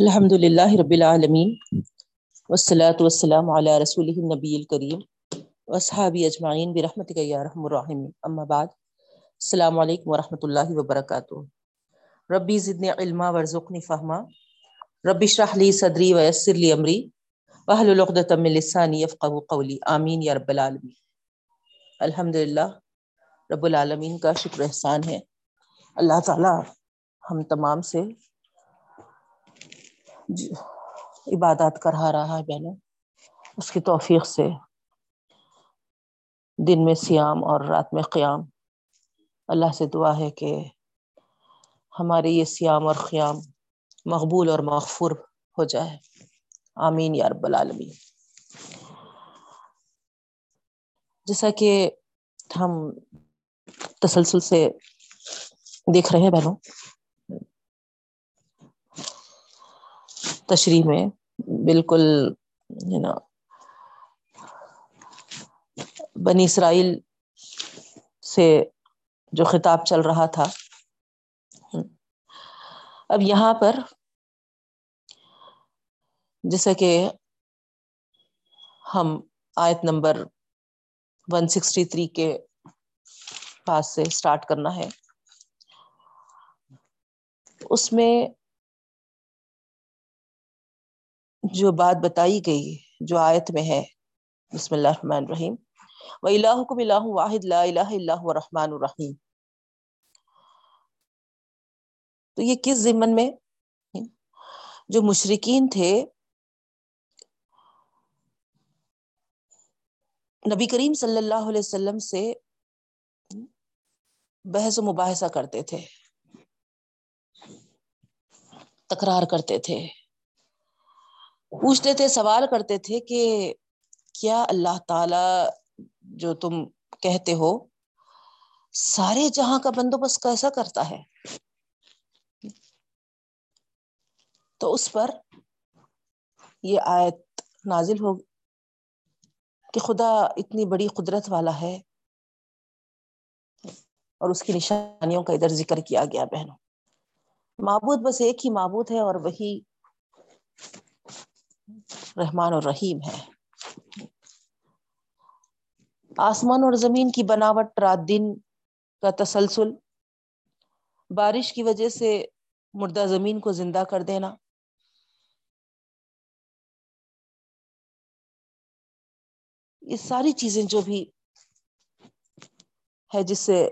الحمد للہ رب العالمین والصلاة والسلام علی رسول النبی الکریم واصحابی اجمعین برحمتک یا رحم الرحیم. اما بعد، السلام علیکم ورحمۃ اللہ وبرکاتہ. ربی زدنی علما ورزقنی فہما. ربی اشرح لی صدری ویسر لی امری. واحلل عقدۃ من لسانی یفقهوا قولی. آمین یا رب العالمین. الحمدللہ، رب العالمین کا شکر احسان ہے. اللہ تعالی ہم تمام سے جی، عبادات کرا رہا ہے بہنوں اس کی توفیق سے دن میں سیام اور رات میں قیام۔ اللہ سے دعا ہے کہ ہمارے یہ سیام اور قیام مقبول اور مغفور ہو جائے۔ آمین یا رب العالمین۔ جیسا کہ ہم تسلسل سے دیکھ رہے ہیں بہنوں تشریح میں بالکل نا بنی اسرائیل سے جو خطاب چل رہا تھا۔ اب یہاں پر جیسا کہ ہم آیت نمبر ون سکسٹی تھری کے پاس سے اسٹارٹ کرنا ہے۔ اس میں جو بات بتائی گئی جو آیت میں ہے۔ بسم اللہ الرحمن الرحیم۔ وَإِلَهُكُمْ إِلَهُ وَاحِدْ لَا إِلَهَ إِلَّا هُوَ الرَّحْمَنُ الرَّحِيمُ۔ تو یہ کس ضمن میں؟ جو مشرقین تھے۔ نبی کریم صلی اللہ علیہ وسلم سے بحث و مباحثہ کرتے تھے۔ تکرار کرتے تھے۔ پوچھتے تھے، سوال کرتے تھے کہ کیا اللہ تعالی جو تم کہتے ہو، سارے جہاں کا بندوبست کیسا کرتا ہے؟ تو اس پر یہ آیت نازل ہو کہ خدا اتنی بڑی قدرت والا ہے اور اس کی نشانیوں کا ادھر ذکر کیا گیا بہنوں۔ معبود بس ایک ہی معبود ہے اور وہی رحمان اور رحیم ہے آسمان اور زمین کی بناوٹ رات دن کا تسلسل، بارش کی وجہ سے مردہ زمین کو زندہ کر دینا۔ یہ ساری چیزیں جو بھی ہے جس سے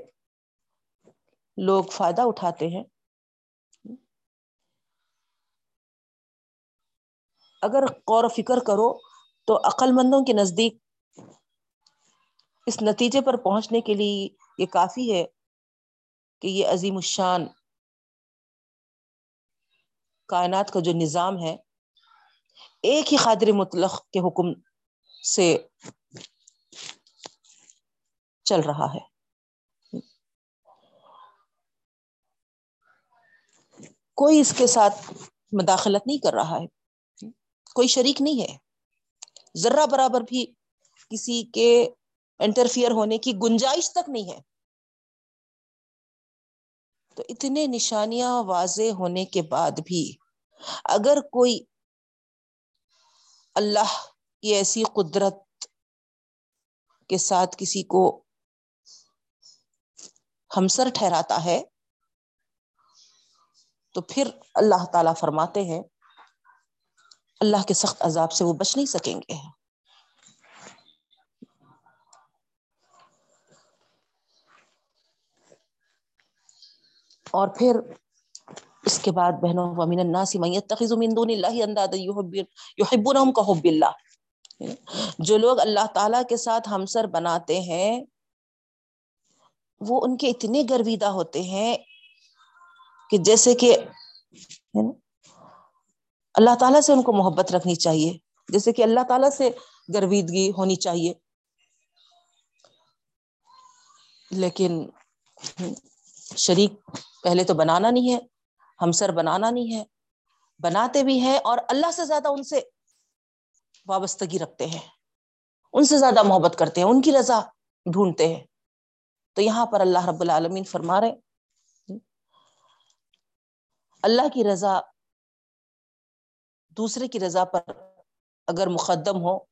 لوگ فائدہ اٹھاتے ہیں اگر غور و فکر کرو تو عقل مندوں کے نزدیک اس نتیجے پر پہنچنے کے لیے یہ کافی ہے کہ یہ عظیم الشان کائنات کا جو نظام ہے، ایک ہی قادر مطلق کے حکم سے چل رہا ہے۔ کوئی اس کے ساتھ مداخلت نہیں کر رہا ہے۔ کوئی شریک نہیں ہے۔ ذرہ برابر بھی کسی کے انٹرفیئر ہونے کی گنجائش تک نہیں ہے۔ تو اتنے نشانیاں واضح ہونے کے بعد بھی اگر کوئی اللہ کی ایسی قدرت کے ساتھ کسی کو ہمسر ٹھہراتا ہے تو پھر اللہ تعالی فرماتے ہیں اللہ کے سخت عذاب سے وہ بچ نہیں سکیں گے۔ اور پھر اس کے بعد بہنوں ومن الناس من يتخذ من دون الله اندادا يحبونهم كحب الله جو لوگ اللہ تعالی کے ساتھ ہمسر بناتے ہیں، وہ ان کے اتنے گرویدہ ہوتے ہیں کہ جیسے کہ اللہ تعالیٰ سے ان کو محبت رکھنی چاہیے۔ جیسے کہ اللہ تعالیٰ سے گرویدگی ہونی چاہیے۔ لیکن شریک پہلے تو بنانا نہیں ہے، ہمسر بنانا نہیں ہے، بناتے بھی ہیں اور اللہ سے زیادہ ان سے وابستگی رکھتے ہیں۔ ان سے زیادہ محبت کرتے ہیں، ان کی رضا ڈھونڈتے ہیں۔ تو یہاں پر اللہ رب العالمین فرما رہے اللہ کی رضا دوسرے کی رضا پر اگر مقدم ہو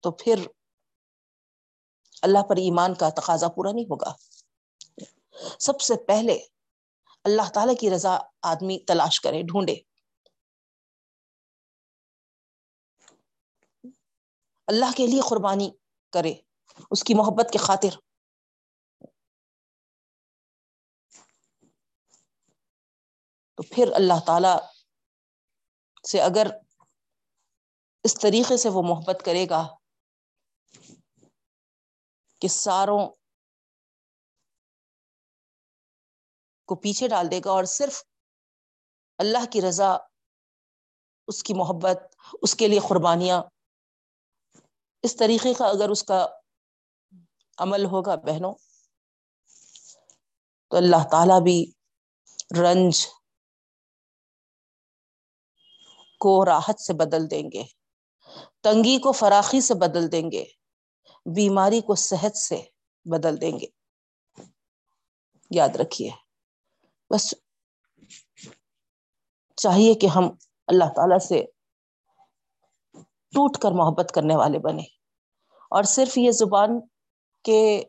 تو پھر اللہ پر ایمان کا تقاضا پورا نہیں ہوگا۔ سب سے پہلے اللہ تعالی کی رضا آدمی تلاش کرے، ڈھونڈے۔ اللہ کے لیے قربانی کرے، اس کی محبت کے خاطر۔ تو پھر اللہ تعالی سے اگر اس طریقے سے وہ محبت کرے گا کہ ساروں کو پیچھے ڈال دے گا اور صرف اللہ کی رضا، اس کی محبت، اس کے لیے قربانیاں، اس طریقے کا اگر اس کا عمل ہوگا بہنوں، تو اللہ تعالی بھی رنج کو راحت سے بدل دیں گے، تنگی کو فراخی سے بدل دیں گے، بیماری کو صحت سے بدل دیں گے۔ یاد رکھیے، بس چاہیے کہ ہم اللہ تعالی سے ٹوٹ کر محبت کرنے والے بنے اور صرف یہ زبان کے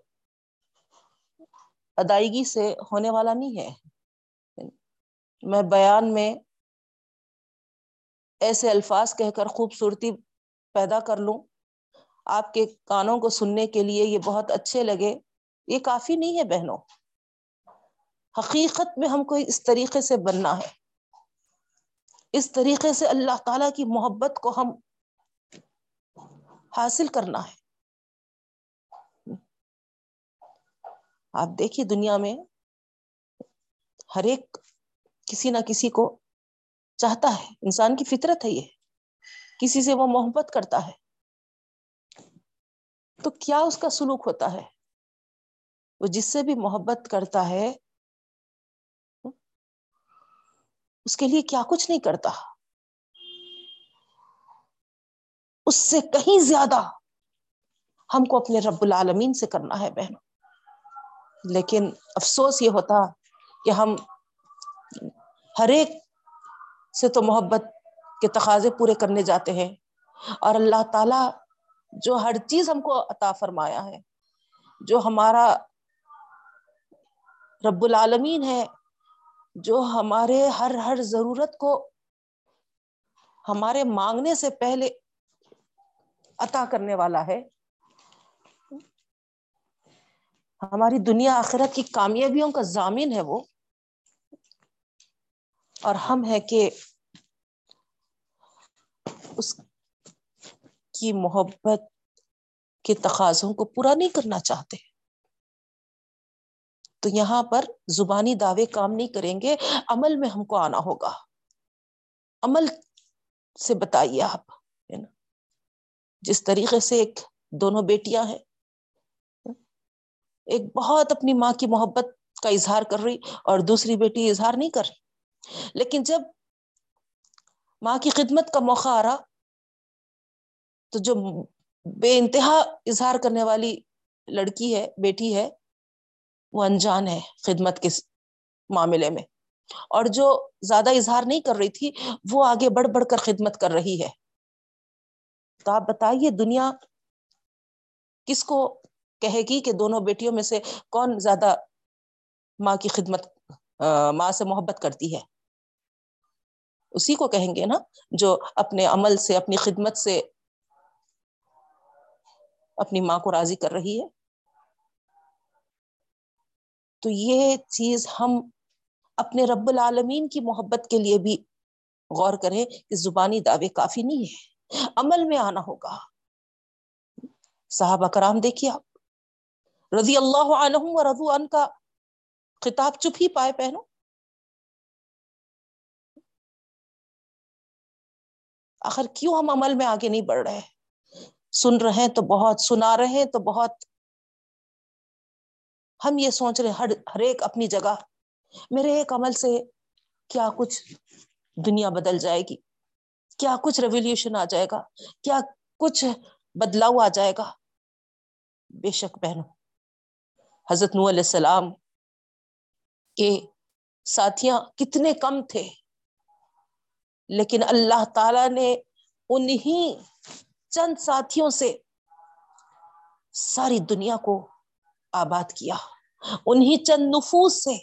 ادائیگی سے ہونے والا نہیں ہے۔ میں بیان میں ایسے الفاظ کہہ کر خوبصورتی پیدا کر لوں۔ آپ کے کانوں کو سننے کے لیے یہ بہت اچھے لگے۔ یہ کافی نہیں ہے بہنوں۔ حقیقت میں ہم کو اس طریقے سے بننا ہے۔ اس طریقے سے اللہ تعالی کی محبت کو ہم حاصل کرنا ہے۔ آپ دیکھیے دنیا میں ہر ایک کسی نہ کسی کو چاہتا ہے۔ انسان کی فطرت ہے یہ۔ کسی سے وہ محبت کرتا ہے۔ تو کیا اس کا سلوک ہوتا ہے؟ وہ جس سے بھی محبت کرتا ہے، اس کے لیے کیا کچھ نہیں کرتا۔ اس سے کہیں زیادہ ہم کو اپنے رب العالمین سے کرنا ہے بہن۔ لیکن افسوس یہ ہوتا کہ ہم ہر ایک سے تو محبت کے تقاضے پورے کرنے جاتے ہیں۔ اور اللہ تعالی جو ہر چیز ہم کو عطا فرمایا ہے، جو ہمارا رب العالمین ہے، جو ہمارے ہر ہر ضرورت کو ہمارے مانگنے سے پہلے عطا کرنے والا ہے۔ ہماری دنیا آخرت کی کامیابیوں کا ضامن ہے وہ۔ اور ہم ہے کہ اس کی محبت کے تقاضوں کو پورا نہیں کرنا چاہتے۔ تو یہاں پر زبانی دعوے کام نہیں کریں گے، عمل میں ہم کو آنا ہوگا۔ عمل سے بتائیے آپ جس طریقے سے ایک دونوں بیٹیاں ہیں، ایک بہت اپنی ماں کی محبت کا اظہار کر رہی اور دوسری بیٹی اظہار نہیں کر رہی۔ لیکن جب ماں کی خدمت کا موقع آ رہا تو جو بے انتہا اظہار کرنے والی لڑکی ہے، بیٹی ہے، وہ انجان ہے خدمت کے معاملے میں۔ اور جو زیادہ اظہار نہیں کر رہی تھی، وہ آگے بڑھ بڑھ کر خدمت کر رہی ہے۔ تو آپ بتائیے، دنیا کس کو کہے گی کہ دونوں بیٹیوں میں سے کون زیادہ ماں کی خدمت ماں سے محبت کرتی ہے۔ اسی کو کہیں گے نا، جو اپنے عمل سے، اپنی خدمت سے اپنی ماں کو راضی کر رہی ہے۔ تو یہ چیز ہم اپنے رب العالمین کی محبت کے لیے بھی غور کریں کہ زبانی دعوے کافی نہیں ہے عمل میں آنا ہوگا۔ صحابہ کرام دیکھیے آپ، رضی اللہ عنہ و رضو ان کا خطاب چپ ہی پائے پہنو۔ آخر کیوں ہم عمل میں آگے نہیں بڑھ رہے؟ سن رہے ہیں تو بہت، سنا رہے ہیں تو بہت۔ ہم یہ سوچ رہے ہر ہر ایک اپنی جگہ۔ میرے ایک عمل سے کیا کچھ دنیا بدل جائے گی؟ کیا کچھ ریولیوشن آ جائے گا؟ کیا کچھ بدلاؤ آ جائے گا؟ بے شک بہنوں حضرت نو علیہ السلام کے ساتھیاں کتنے کم تھے۔ لیکن اللہ تعالی نے انہی چند ساتھیوں سے ساری دنیا کو آباد کیا۔ انہی چند نفوس سے،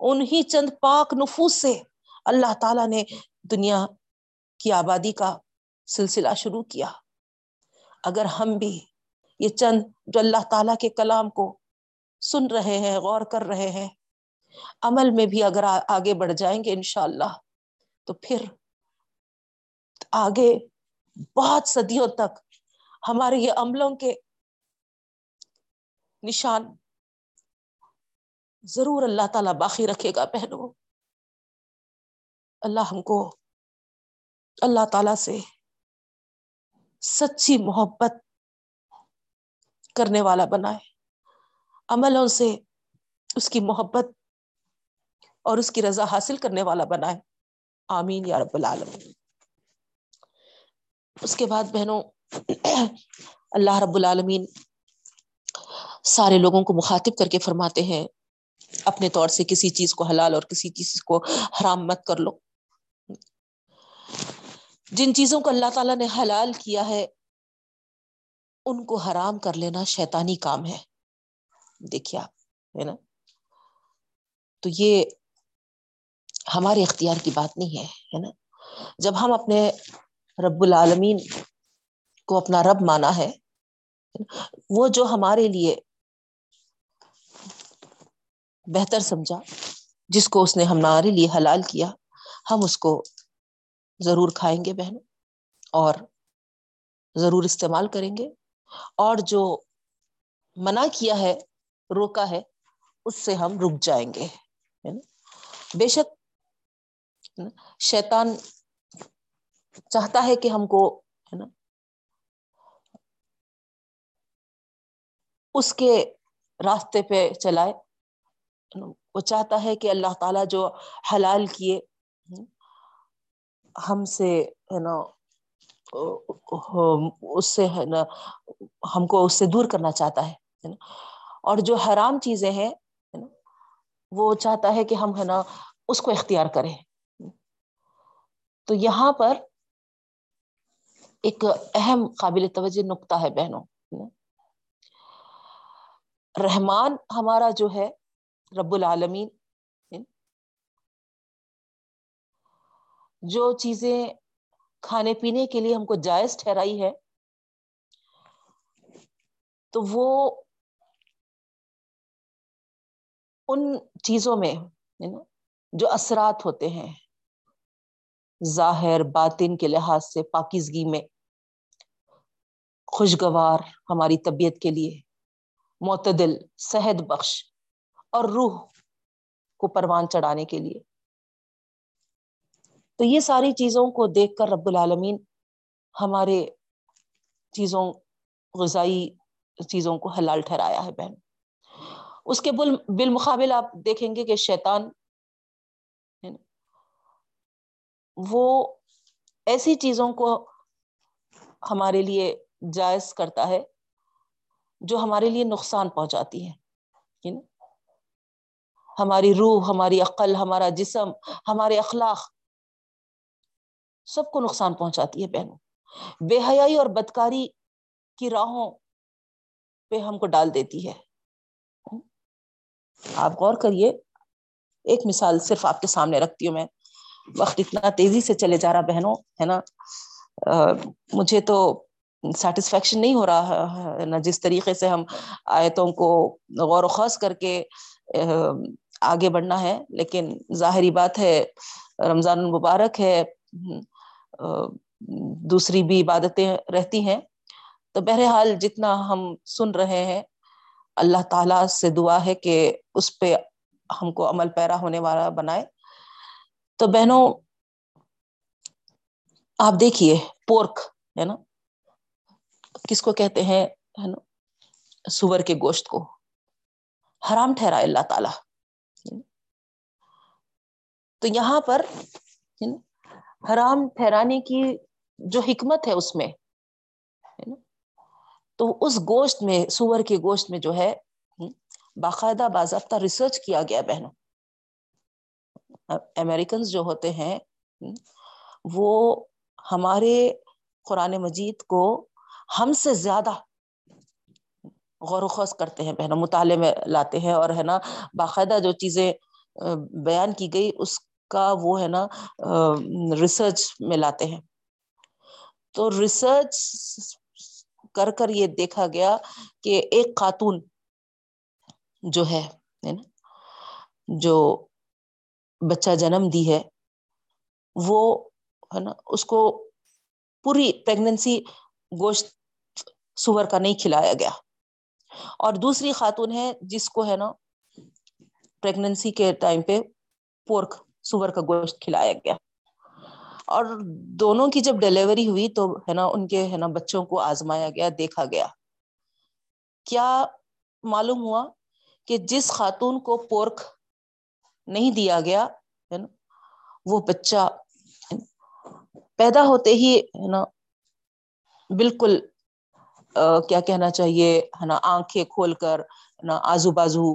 انہی چند پاک نفوس سے اللہ تعالی نے دنیا کی آبادی کا سلسلہ شروع کیا۔ اگر ہم بھی یہ چند جو اللہ تعالی کے کلام کو سن رہے ہیں، غور کر رہے ہیں عمل میں بھی اگر آگے بڑھ جائیں گے انشاءاللہ، تو پھر آگے بہت صدیوں تک ہمارے یہ عملوں کے نشان ضرور اللہ تعالیٰ باقی رکھے گا پہنو اللہ ہم کو، اللہ تعالی سے سچی محبت کرنے والا بنائے۔ عملوں سے اس کی محبت اور اس کی رضا حاصل کرنے والا بنائے آمین یا رب العالمین۔ اس کے بعد بہنوں، اللہ رب العالمین سارے لوگوں کو مخاطب کر کے فرماتے ہیں، اپنے طور سے کسی چیز کو حلال اور کسی چیز کو حرام مت کر لو۔ جن چیزوں کو اللہ تعالیٰ نے حلال کیا ہے، ان کو حرام کر لینا شیطانی کام ہے۔ دیکھیے آپ، ہے نا؟ تو یہ ہمارے اختیار کی بات نہیں ہے نا؟ جب ہم اپنے رب العالمین کو اپنا رب مانا ہے، وہ جو ہمارے لیے بہتر سمجھا، جس کو اس نے ہمارے لیے حلال کیا، ہم اس کو ضرور کھائیں گے بہن، اور ضرور استعمال کریں گے، اور جو منع کیا ہے، روکا ہے، اس سے ہم رک جائیں گے بے شک شیطان چاہتا ہے کہ ہم کو، ہے نا، اس کے راستے پہ چلائے وہ چاہتا ہے کہ اللہ تعالی جو حلال کیے ہم سے، ہے نا، اس سے، ہے نا، ہم کو اس سے دور کرنا چاہتا ہے اور جو حرام چیزیں ہیں وہ چاہتا ہے کہ ہم، ہے نا، اس کو اختیار کریں۔ تو یہاں پر ایک اہم قابل توجہ نقطہ ہے بہنوں۔ رحمان ہمارا جو ہے رب العالمین۔ جو چیزیں کھانے پینے کے لیے ہم کو جائز ٹھہرائی ہے، تو وہ ان چیزوں میں جو اثرات ہوتے ہیں۔ ظاہر باطن کے لحاظ سے پاکیزگی میں خوشگوار ہماری طبیعت کے لیے، معتدل، صحت بخش اور روح کو پروان چڑھانے کے لیے۔ تو یہ ساری چیزوں کو دیکھ کر رب العالمین ہمارے چیزوں، غذائی چیزوں کو حلال ٹھہرایا ہے بہن۔ اس کے بالمقابل آپ دیکھیں گے کہ شیطان وہ ایسی چیزوں کو ہمارے لیے جائز کرتا ہے جو ہمارے لیے نقصان پہنچاتی ہے ہماری روح، ہماری عقل، ہمارا جسم، ہمارے اخلاق سب کو نقصان پہنچاتی ہے بہنوں۔ بے حیائی اور بدکاری کی راہوں پہ ہم کو ڈال دیتی ہے۔ آپ غور کریے، ایک مثال صرف آپ کے سامنے رکھتی ہوں میں۔ وقت اتنا تیزی سے چلے جا رہا بہنوں، ہے نا؟ مجھے تو سیٹسفیکشن نہیں ہو رہا ہے نا؟ جس طریقے سے ہم آیتوں کو غور و خوص کر کے آگے بڑھنا ہے، لیکن ظاہری بات ہے، رمضان المبارک ہے دوسری بھی عبادتیں رہتی ہیں۔ تو بہرحال جتنا ہم سن رہے ہیں، اللہ تعالی سے دعا ہے کہ اس پہ ہم کو عمل پیرا ہونے والا بنائے۔ تو بہنوں، آپ دیکھیے، پورک، ہے نا؟ کس کو کہتے ہیں؟ ہے نا؟ سور کے گوشت کو۔ حرام ٹھہرا اللہ تعالی۔ تو یہاں پر حرام ٹھہرانے کی جو حکمت ہے اس میں تو اس گوشت میں، سور کے گوشت میں جو ہے، باقاعدہ باضابطہ ریسرچ کیا گیا بہنوں۔ امریکنز جو ہوتے ہیں، وہ ہمارے قرآن مجید کو ہم سے زیادہ غور و خوص کرتے ہیں بہنا مطالعے میں لاتے ہیں اور، ہے نا، باقاعدہ جو چیزیں بیان کی گئی، اس کا وہ، ہے نا ریسرچ میں لاتے ہیں۔ تو ریسرچ کر کر یہ دیکھا گیا کہ ایک خاتون جو ہے جو بچہ جنم دی ہے، وہ ہے نا، اس کو پوری پریگننسی گوشت سور کا نہیں کھلایا گیا۔ اور دوسری خاتون ہے جس کو ہے نا پریگننسی کے ٹائم پہ پورک سور کا گوشت کھلایا گیا۔ اور دونوں کی جب ڈیلیوری ہوئی تو ہے نا، ان کے ہے نا بچوں کو آزمایا گیا، دیکھا گیا۔ کیا معلوم ہوا کہ جس خاتون کو پورک نہیں دیا گیا، ہے نا؟ وہ بچہ پیدا ہوتے ہی، ہے نا، بالکل کیا کہنا چاہیے، ہے نا، آنکھیں کھول کر نا، آزو بازو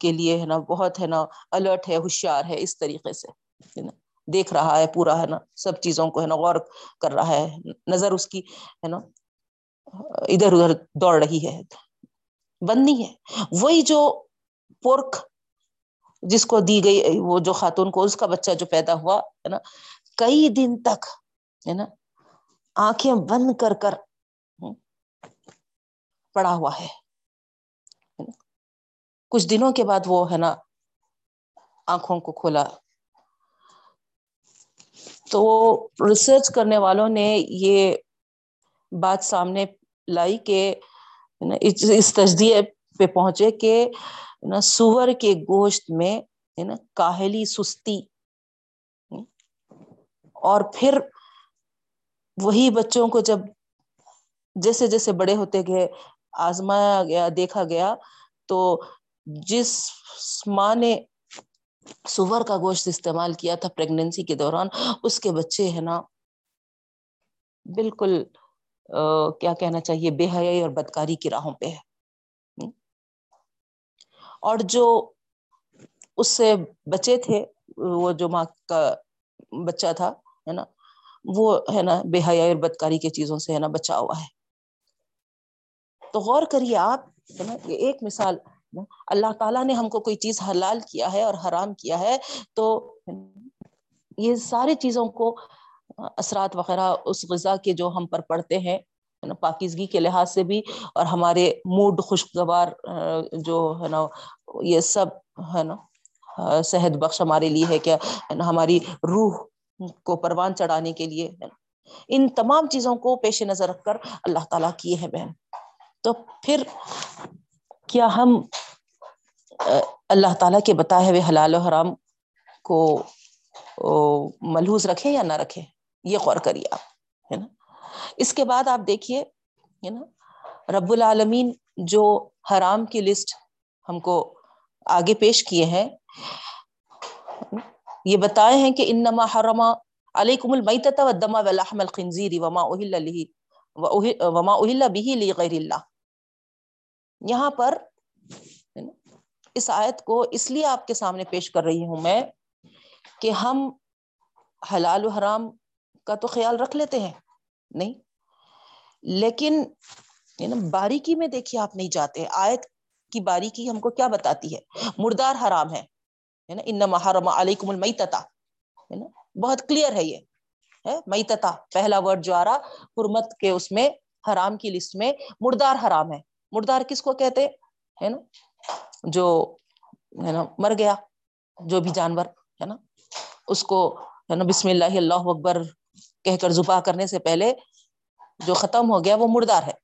کے لیے، ہے نا، بہت، ہے نا الرٹ ہے، ہوشیار ہے، اس طریقے سے نا، دیکھ رہا ہے، پورا، ہے نا، سب چیزوں کو، ہے نا، غور کر رہا ہے، نظر اس کی، ہے نا، ادھر ادھر دوڑ رہی ہے بندنی ہے۔ وہی جو پورک جس کو دی گئی، وہ جو خاتون کو، اس کا بچہ جو پیدا ہوا، ہے نا؟ کئی دن تک، ہے نا؟ آنکھیں بند کر کر پڑا ہوا ہے کچھ دنوں کے بعد وہ، ہے نا، آنکھوں کو کھولا۔ تو ریسرچ کرنے والوں نے یہ بات سامنے لائی کہ اس تجدید پہ پہنچے کہ نا، سور کے گوشت میں، ہے نا، کاہلی سستی۔ اور پھر وہی بچوں کو جب جیسے جیسے بڑے ہوتے گئے آزمایا گیا، دیکھا گیا، تو جس ماں نے سور کا گوشت استعمال کیا تھا پریگنینسی کے دوران، اس کے بچے، ہے نا، بالکل کیا کہنا چاہیے، بے حیائی اور بدکاری کی راہوں پہ ہے۔ اور جو اس سے بچے تھے، وہ جو ماں کا بچہ تھا، ہے نا، وہ ہے نا بے حیا اور بدکاری کی چیزوں سے، ہے نا، بچا ہوا ہے۔ تو غور کریے آپ، ہے نا، یہ ایک مثال اللہ تعالیٰ نے ہم کو کوئی چیز حلال کیا ہے اور حرام کیا ہے، تو یہ ساری چیزوں کو، اثرات وغیرہ، اس غذا کے جو ہم پر پڑتے ہیں پاکیزگی کے لحاظ سے بھی، اور ہمارے موڈ خوشگوار، جو، ہے نا یہ سب ہے نا ہاں، صحت بخش ہمارے لیے ہے کیا ہماری روح کو پروان چڑھانے کے لیے ان تمام چیزوں کو پیش نظر رکھ کر اللہ تعالی کیے ہیں بہن۔ تو پھر کیا ہم اللہ تعالی کے بتائے ہوئے حلال و حرام کو ملحوظ رکھے یا نہ رکھے یہ غور کریے آپ، ہے نا۔ اس کے بعد آپ دیکھیے، ہے نا، رب العالمین جو حرام کی لسٹ ہم کو آگے پیش کیے ہیں۔ یہ بتائے ہیں کہ انما حرما علیکم المیتۃ والدم ولحم الخنزیر وما اهل له وما اهل به لغیر اللہ۔ یہاں پر اس آیت کو اس لیے آپ کے سامنے پیش کر رہی ہوں میں کہ ہم حلال و حرام کا تو خیال رکھ لیتے ہیں، نہیں۔ لیکن یعنی باریکی میں دیکھیے آپ نہیں جاتے۔ آیت کی باریکی ہم کو کیا بتاتی ہے؟ مردار حرام ہے نا؟ ان محرم علیکم المیتتا ہے نا؟ بہت کلیئر ہے یہ میتتا پہلا ورڈ جو آ رہا، حرمت کے اس میں، حرام کی لسٹ میں مردار حرام ہے۔ مردار کس کو کہتے ہے نا؟ جو، ہے نا، مر گیا، جو بھی جانور، ہے نا؟ اس کو، ہے نا، بسم اللہ اللہ اکبر کہہ کر زبا کرنے سے پہلے جو ختم ہو گیا وہ مردار ہے۔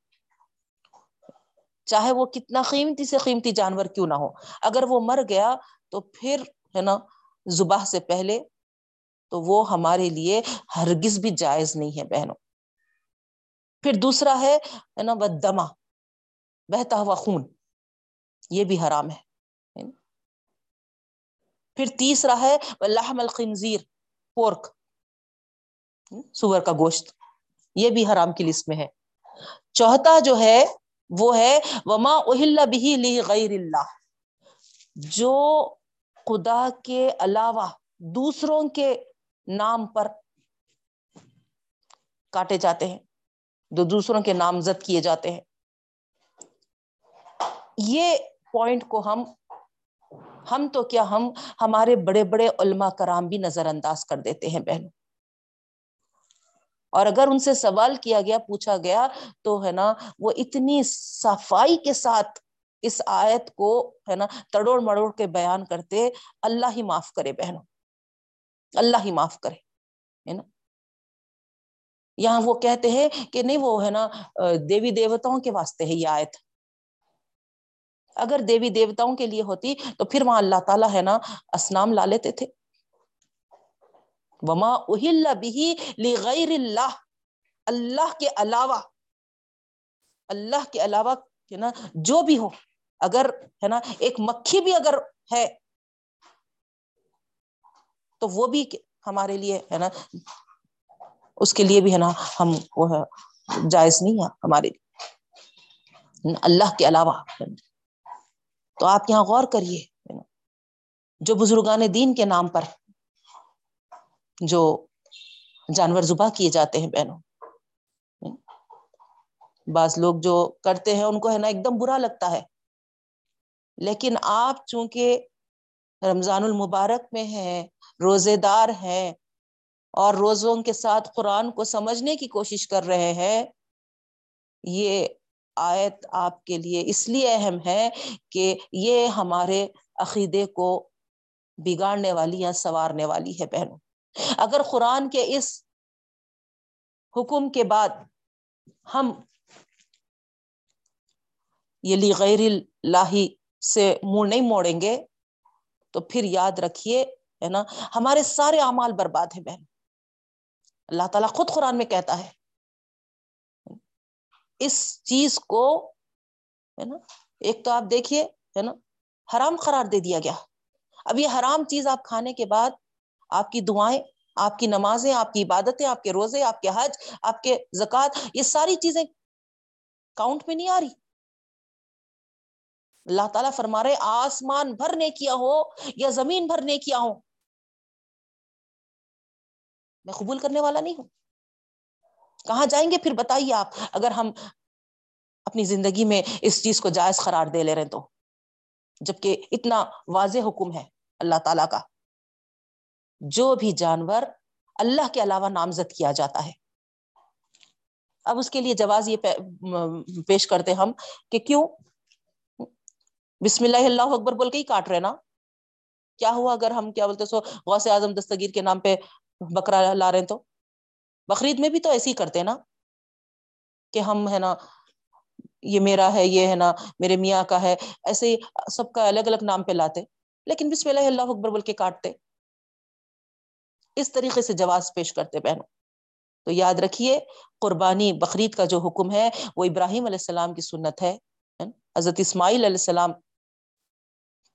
چاہے وہ کتنا قیمتی سے قیمتی جانور کیوں نہ ہو۔ اگر وہ مر گیا تو پھر ہے نا زباہ سے پہلے تو وہ ہمارے لیے ہرگز بھی جائز نہیں ہے بہنوں۔ پھر دوسرا ہے نا بدما بہتا ہوا خون، یہ بھی حرام ہے۔ پھر تیسرا ہے، لحم الخنزیر، پورک، سور کا گوشت، یہ بھی حرام کی لسٹ میں ہے۔ چوتھا جو ہے وہ ہے، وما اہل بھی لی غیر اللہ جو خدا کے علاوہ دوسروں کے نام پر کاٹے جاتے ہیں، جو دوسروں کے نامزد کیے جاتے ہیں۔ یہ پوائنٹ کو ہم ہم تو کیا ہم ہمارے بڑے بڑے علماء کرام بھی نظر انداز کر دیتے ہیں بہن اور اگر ان سے سوال کیا گیا، پوچھا گیا، تو ہے نا، وہ اتنی صفائی کے ساتھ اس آیت کو ہے نا تڑوڑ مڑوڑ کے بیان کرتے، اللہ ہی معاف کرے بہنوں، اللہ ہی معاف کرے، ہے نا؟ یہاں وہ کہتے ہیں کہ نہیں، وہ ہے نا دیوی دیوتاؤں کے واسطے ہے یہ آیت۔ اگر دیوی دیوتاؤں کے لیے ہوتی تو پھر وہاں اللہ تعالیٰ ہے نا اسنام لا لیتے تھے۔ وما اہل بھی لغیر اللہ اللہ کے علاوہ، اللہ کے علاوہ، ہے نا، جو بھی ہو، اگر، ہے نا، ایک مکھی بھی اگر ہے، تو وہ بھی ہمارے لیے، ہے نا، اس کے لیے بھی، ہے نا، ہم وہ ہے، جائز نہیں ہے ہمارے لیے۔ اللہ کے علاوہ تو آپ یہاں غور کریے جو بزرگان دین کے نام پر جو جانور زبا کیے جاتے ہیں بہنوں۔ بعض لوگ جو کرتے ہیں ان کو ہے نا ایک دم برا لگتا ہے۔ لیکن آپ چونکہ رمضان المبارک میں ہیں، روزے دار ہیں اور روزوں کے ساتھ قرآن کو سمجھنے کی کوشش کر رہے ہیں، یہ آیت آپ کے لیے اس لیے اہم ہے کہ یہ ہمارے عقیدے کو بگاڑنے والی یا سنوارنے والی ہے بہنوں۔ اگر قرآن کے اس حکم کے بعد ہم یہ لی غیر اللہ سے منہ نہیں موڑیں گے، تو پھر یاد رکھیے، ہے نا، ہمارے سارے اعمال برباد ہیں بہن۔ اللہ تعالیٰ خود قرآن میں کہتا ہے۔ اس چیز کو، ہے نا، ایک تو آپ دیکھیے، ہے نا، حرام قرار دے دیا گیا۔ اب یہ حرام چیز آپ کھانے کے بعد آپ کی دعائیں، آپ کی نمازیں، آپ کی عبادتیں، آپ کے روزے، آپ کے حج، آپ کے زکوٰۃ، یہ ساری چیزیں کاؤنٹ میں نہیں آ رہی۔ اللہ تعالیٰ فرما رہے، آسمان بھرنے کیا ہو یا زمین بھرنے کیا ہو، میں قبول کرنے والا نہیں ہوں۔ کہاں جائیں گے؟ پھر بتائیے آپ، اگر ہم اپنی زندگی میں اس چیز کو جائز قرار دے لے رہے تو، جبکہ اتنا واضح حکم ہے اللہ تعالی کا۔ جو بھی جانور اللہ کے علاوہ نامزد کیا جاتا ہے۔ اب اس کے لیے جواز یہ پیش کرتے ہم کہ کیوں؟ بسم اللہ اللہ اکبر بول کے ہی کاٹ رہے نا۔ کیا ہوا اگر ہم کیا بولتے سو غوث اعظم دستگیر کے نام پہ بکرا لا رہے ہیں تو؟ بقرعید میں بھی تو ایسے ہی کرتے نا کہ ہم ہے نا یہ میرا ہے، یہ ہے نا میرے میاں کا ہے، ایسے ہی سب کا الگ الگ نام پہ لاتے۔ لیکن بسم اللہ اللہ اکبر بول کے کاٹتے۔ اس طریقے سے جواز پیش کرتے بہنوں۔ تو یاد رکھیے، قربانی بقرعید کا جو حکم ہے، وہ ابراہیم علیہ السلام کی سنت ہے۔ حضرت اسماعیل علیہ السلام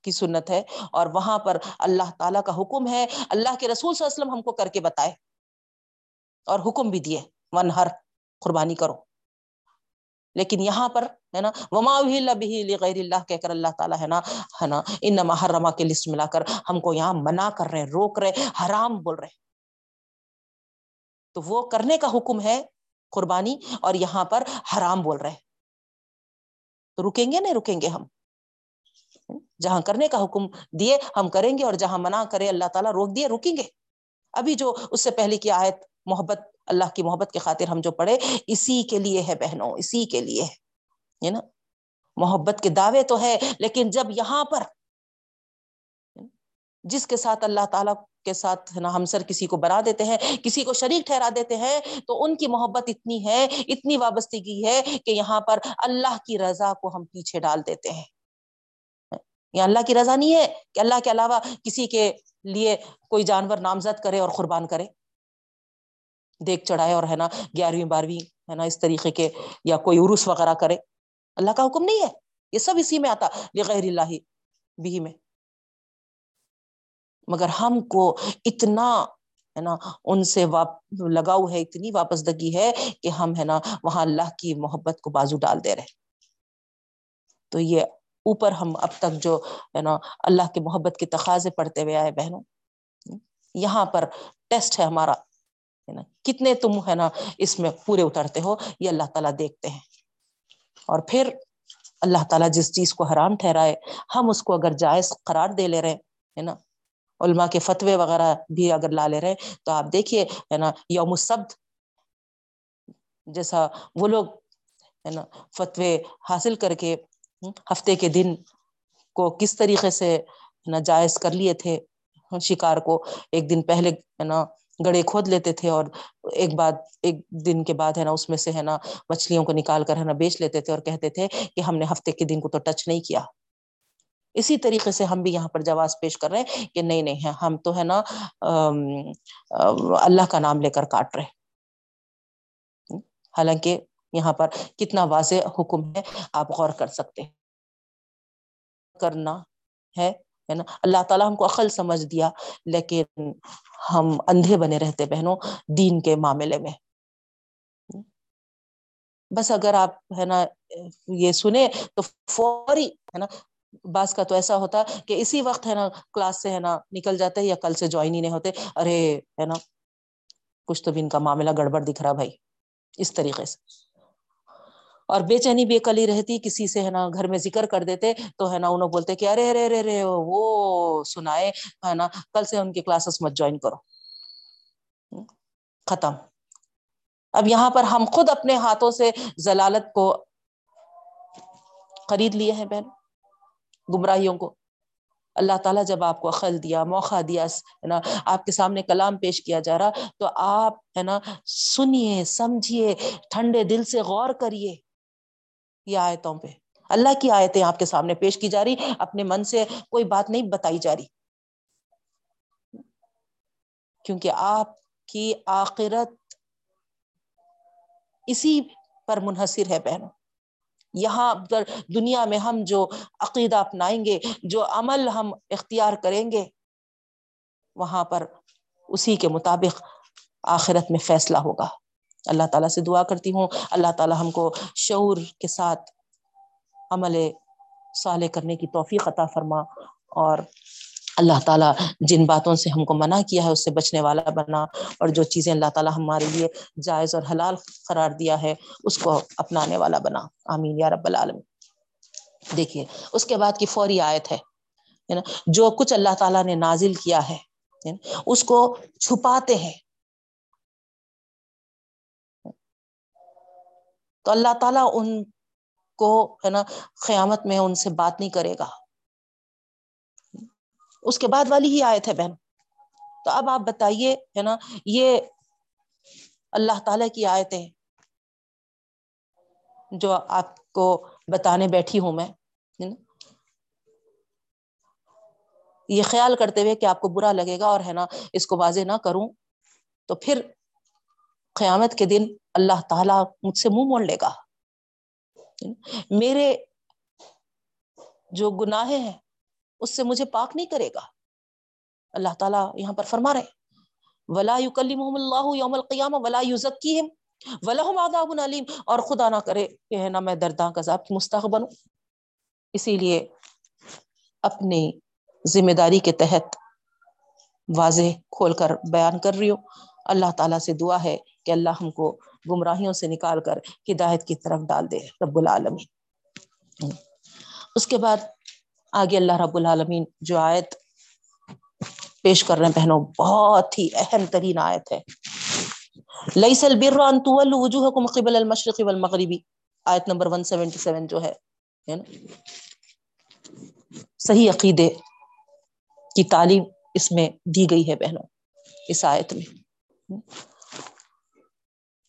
کی سنت ہے۔ اور وہاں پر اللہ تعالیٰ کا حکم ہے۔ اللہ کے رسول صلی اللہ علیہ وسلم ہم کو کر کے بتائے اور حکم بھی دیے، ون ہر، قربانی کرو۔ لیکن یہاں پر ہے نا، وما غیر اللہ کہہ کر اللہ تعالیٰ ہے نا ہے نا ان محرمہ کے لسٹ ملا کر ہم کو یہاں منع کر رہے، روک رہے، حرام بول رہے۔ تو وہ کرنے کا حکم ہے قربانی اور یہاں پر حرام بول رہے۔ تو رکیں گے، نہیں رکیں گے ہم؟ جہاں کرنے کا حکم دیے، ہم کریں گے اور جہاں منع کرے، اللہ تعالیٰ روک دیے، رکیں گے۔ ابھی جو اس سے پہلے کی آیت محبت، اللہ کی محبت کے خاطر ہم جو پڑھے، اسی کے لیے ہے بہنوں، اسی کے لیے ہے نا؟ محبت کے دعوے تو ہے، لیکن جب یہاں پر جس کے ساتھ اللہ تعالیٰ کے ساتھ نا، ہم سر کسی کو بنا دیتے ہیں، کسی کو شریک ٹھہرا دیتے ہیں، تو ان کی محبت اتنی ہے، اتنی وابستگی ہے کہ یہاں پر اللہ کی رضا کو ہم پیچھے ڈال دیتے ہیں۔ یہ اللہ کی رضا نہیں ہے کہ اللہ کے علاوہ کسی کے لیے کوئی جانور نامزد کرے اور قربان کرے۔ دیکھ چڑھائے اور ہے نا گیارہویں، بارہویں ہے نا اس طریقے کے یا کوئی عروس وغیرہ کرے۔ اللہ کا حکم نہیں ہے، یہ سب اسی میں آتا غیر اللہ بھی میں۔ مگر ہم کو اتنا ہے نا ان سے لگاؤ ہے، اتنی واپسدگی ہے کہ ہم ہے نا وہاں اللہ کی محبت کو بازو ڈال دے رہے۔ تو یہ اوپر ہم اب تک جو ہے نا اللہ کے محبت کے تقاضے پڑھتے ہوئے آئے بہنوں، یہاں پر ٹیسٹ ہے ہمارا۔ کتنے تم ہے نا اس میں پورے اترتے ہو، یہ اللہ تعالیٰ دیکھتے ہیں۔ اور پھر اللہ تعالیٰ جس چیز کو حرام ٹھہرائے، ہم اس کو اگر جائز قرار دے لے رہے ہے نا؟ علماء کے فتوے وغیرہ بھی اگر لا لے رہے تو آپ دیکھیے، ہے نا، یوم السبت جیسا وہ لوگ، ہے نا، فتوے حاصل کر کے ہفتے کے دن کو کس طریقے سے جائز کر لیے تھے شکار کو۔ ایک دن پہلے، ہے نا گڑے کھود لیتے تھے اور ایک بات، ایک دن کے بعد ہے نا، اس میں سے ہے نا مچھلیوں کو نکال کر ہے نا بیچ لیتے تھے اور کہتے تھے کہ ہم نے ہفتے کے دن کو تو ٹچ نہیں کیا۔ اسی طریقے سے ہم بھی یہاں پر جواز پیش کر رہے ہیں کہ نہیں نہیں، ہم تو ہے نا اللہ کا نام لے کر کاٹ رہے حالانکہ یہاں پر کتنا واضح حکم ہے، آپ غور کر سکتے کرنا ہے ہے نا؟ اللہ تعالیٰ ہم کو عقل سمجھ دیا، لیکن ہم اندھے بنے رہتے بہنوں دین کے معاملے میں۔ بس اگر آپ ہے نا یہ سنے تو فوری ہے نا، بعض کا تو ایسا ہوتا کہ اسی وقت ہے نا کلاس سے ہے نا نکل جاتے یا کل سے جوائن ہی نہیں ہوتے۔ ارے ہے نا، کچھ تو بھی ان کا معاملہ گڑبڑ دکھ رہا بھائی۔ اس طریقے سے۔ اور بے چینی بے کلی رہتی، کسی سے ہے نا گھر میں ذکر کر دیتے تو ہے نا انہوں بولتے کہ ارے ارے ارے ارے، وہ سنائے، ہے نا، کل سے ان کی کلاسز مت جوائن کرو۔ ختم۔ اب یہاں پر ہم خود اپنے ہاتھوں سے ضلالت کو خرید لیے ہیں بہن، گمراہیوں کو۔ اللہ تعالیٰ جب آپ کو عقل دیا، موقع دیا، ہے نا، آپ کے سامنے کلام پیش کیا جا رہا تو آپ، ہے نا، سنیے، سمجھیے، ٹھنڈے دل سے غور کریے۔ یہ آیتوں پہ۔ اللہ کی آیتیں آپ کے سامنے پیش کی جا رہی، اپنے من سے کوئی بات نہیں بتائی جا رہی۔ کیونکہ آپ کی آخرت اسی پر منحصر ہے بہنوں۔ یہاں دنیا میں ہم جو عقیدہ اپنائیں گے، جو عمل ہم اختیار کریں گے، وہاں پر اسی کے مطابق آخرت میں فیصلہ ہوگا۔ اللہ تعالیٰ سے دعا کرتی ہوں۔ اللہ تعالیٰ ہم کو شعور کے ساتھ عمل صالح کرنے کی توفیق عطا فرما۔ اور اللہ تعالیٰ جن باتوں سے ہم کو منع کیا ہے، اس سے بچنے والا بنا۔ اور جو چیزیں اللہ تعالیٰ ہمارے لیے جائز اور حلال قرار دیا ہے، اس کو اپنانے والا بنا۔ آمین۔ یا رب العالم دیکھیے، اس کے بعد کی فوری آیت ہے۔ نا جو کچھ اللہ تعالیٰ نے نازل کیا ہے یعنی اس کو چھپاتے ہیں۔ تو اللہ تعالیٰ ان کو ہے نا قیامت میں ان سے بات نہیں کرے گا۔ اس کے بعد والی ہی آئے تھے بہن۔ تو اب آپ بتائیے ہے نا یہ اللہ تعالی کی آیتیں جو آپ کو بتانے بیٹھی ہوں میں یہ خیال کرتے ہوئے کہ آپ کو برا لگے گا اور ہے نا اس کو واضح نہ کروں، تو پھر قیامت کے دن اللہ تعالیٰ مجھ سے منہ موڑ لے گا۔ میرے جو گناہ ہیں، اس سے مجھے پاک نہیں کرے گا۔ اللہ تعالیٰ یہاں پر فرما رہے ولا يكلمهم اللہ یوم القیامہ ولا يزکیہم ولہم عذاب علیم اور خدا نہ کرے کہ ہے نا میں دردناک عذاب کی مستحق بنوں۔ اسی لیے اپنی ذمہ داری کے تحت واضح کھول کر بیان کر رہی ہوں۔ اللہ تعالیٰ سے دعا ہے کہ اللہ ہم کو گمراہیوں سے نکال کر ہدایت کی طرف ڈال دے، رب العالمین۔ اس کے بعد آگے اللہ رب العالمین جو آیت پیش کر رہے ہیں بہنوں، بہت ہی اہم ترین آیت ہے۔ لئیس البر ان تولوا وجوهكم قبل المشرق والمغرب۔ آیت نمبر 177 جو ہے ہے نا؟ صحیح عقیدے کی تعلیم اس میں دی گئی ہے بہنوں، اس آیت میں۔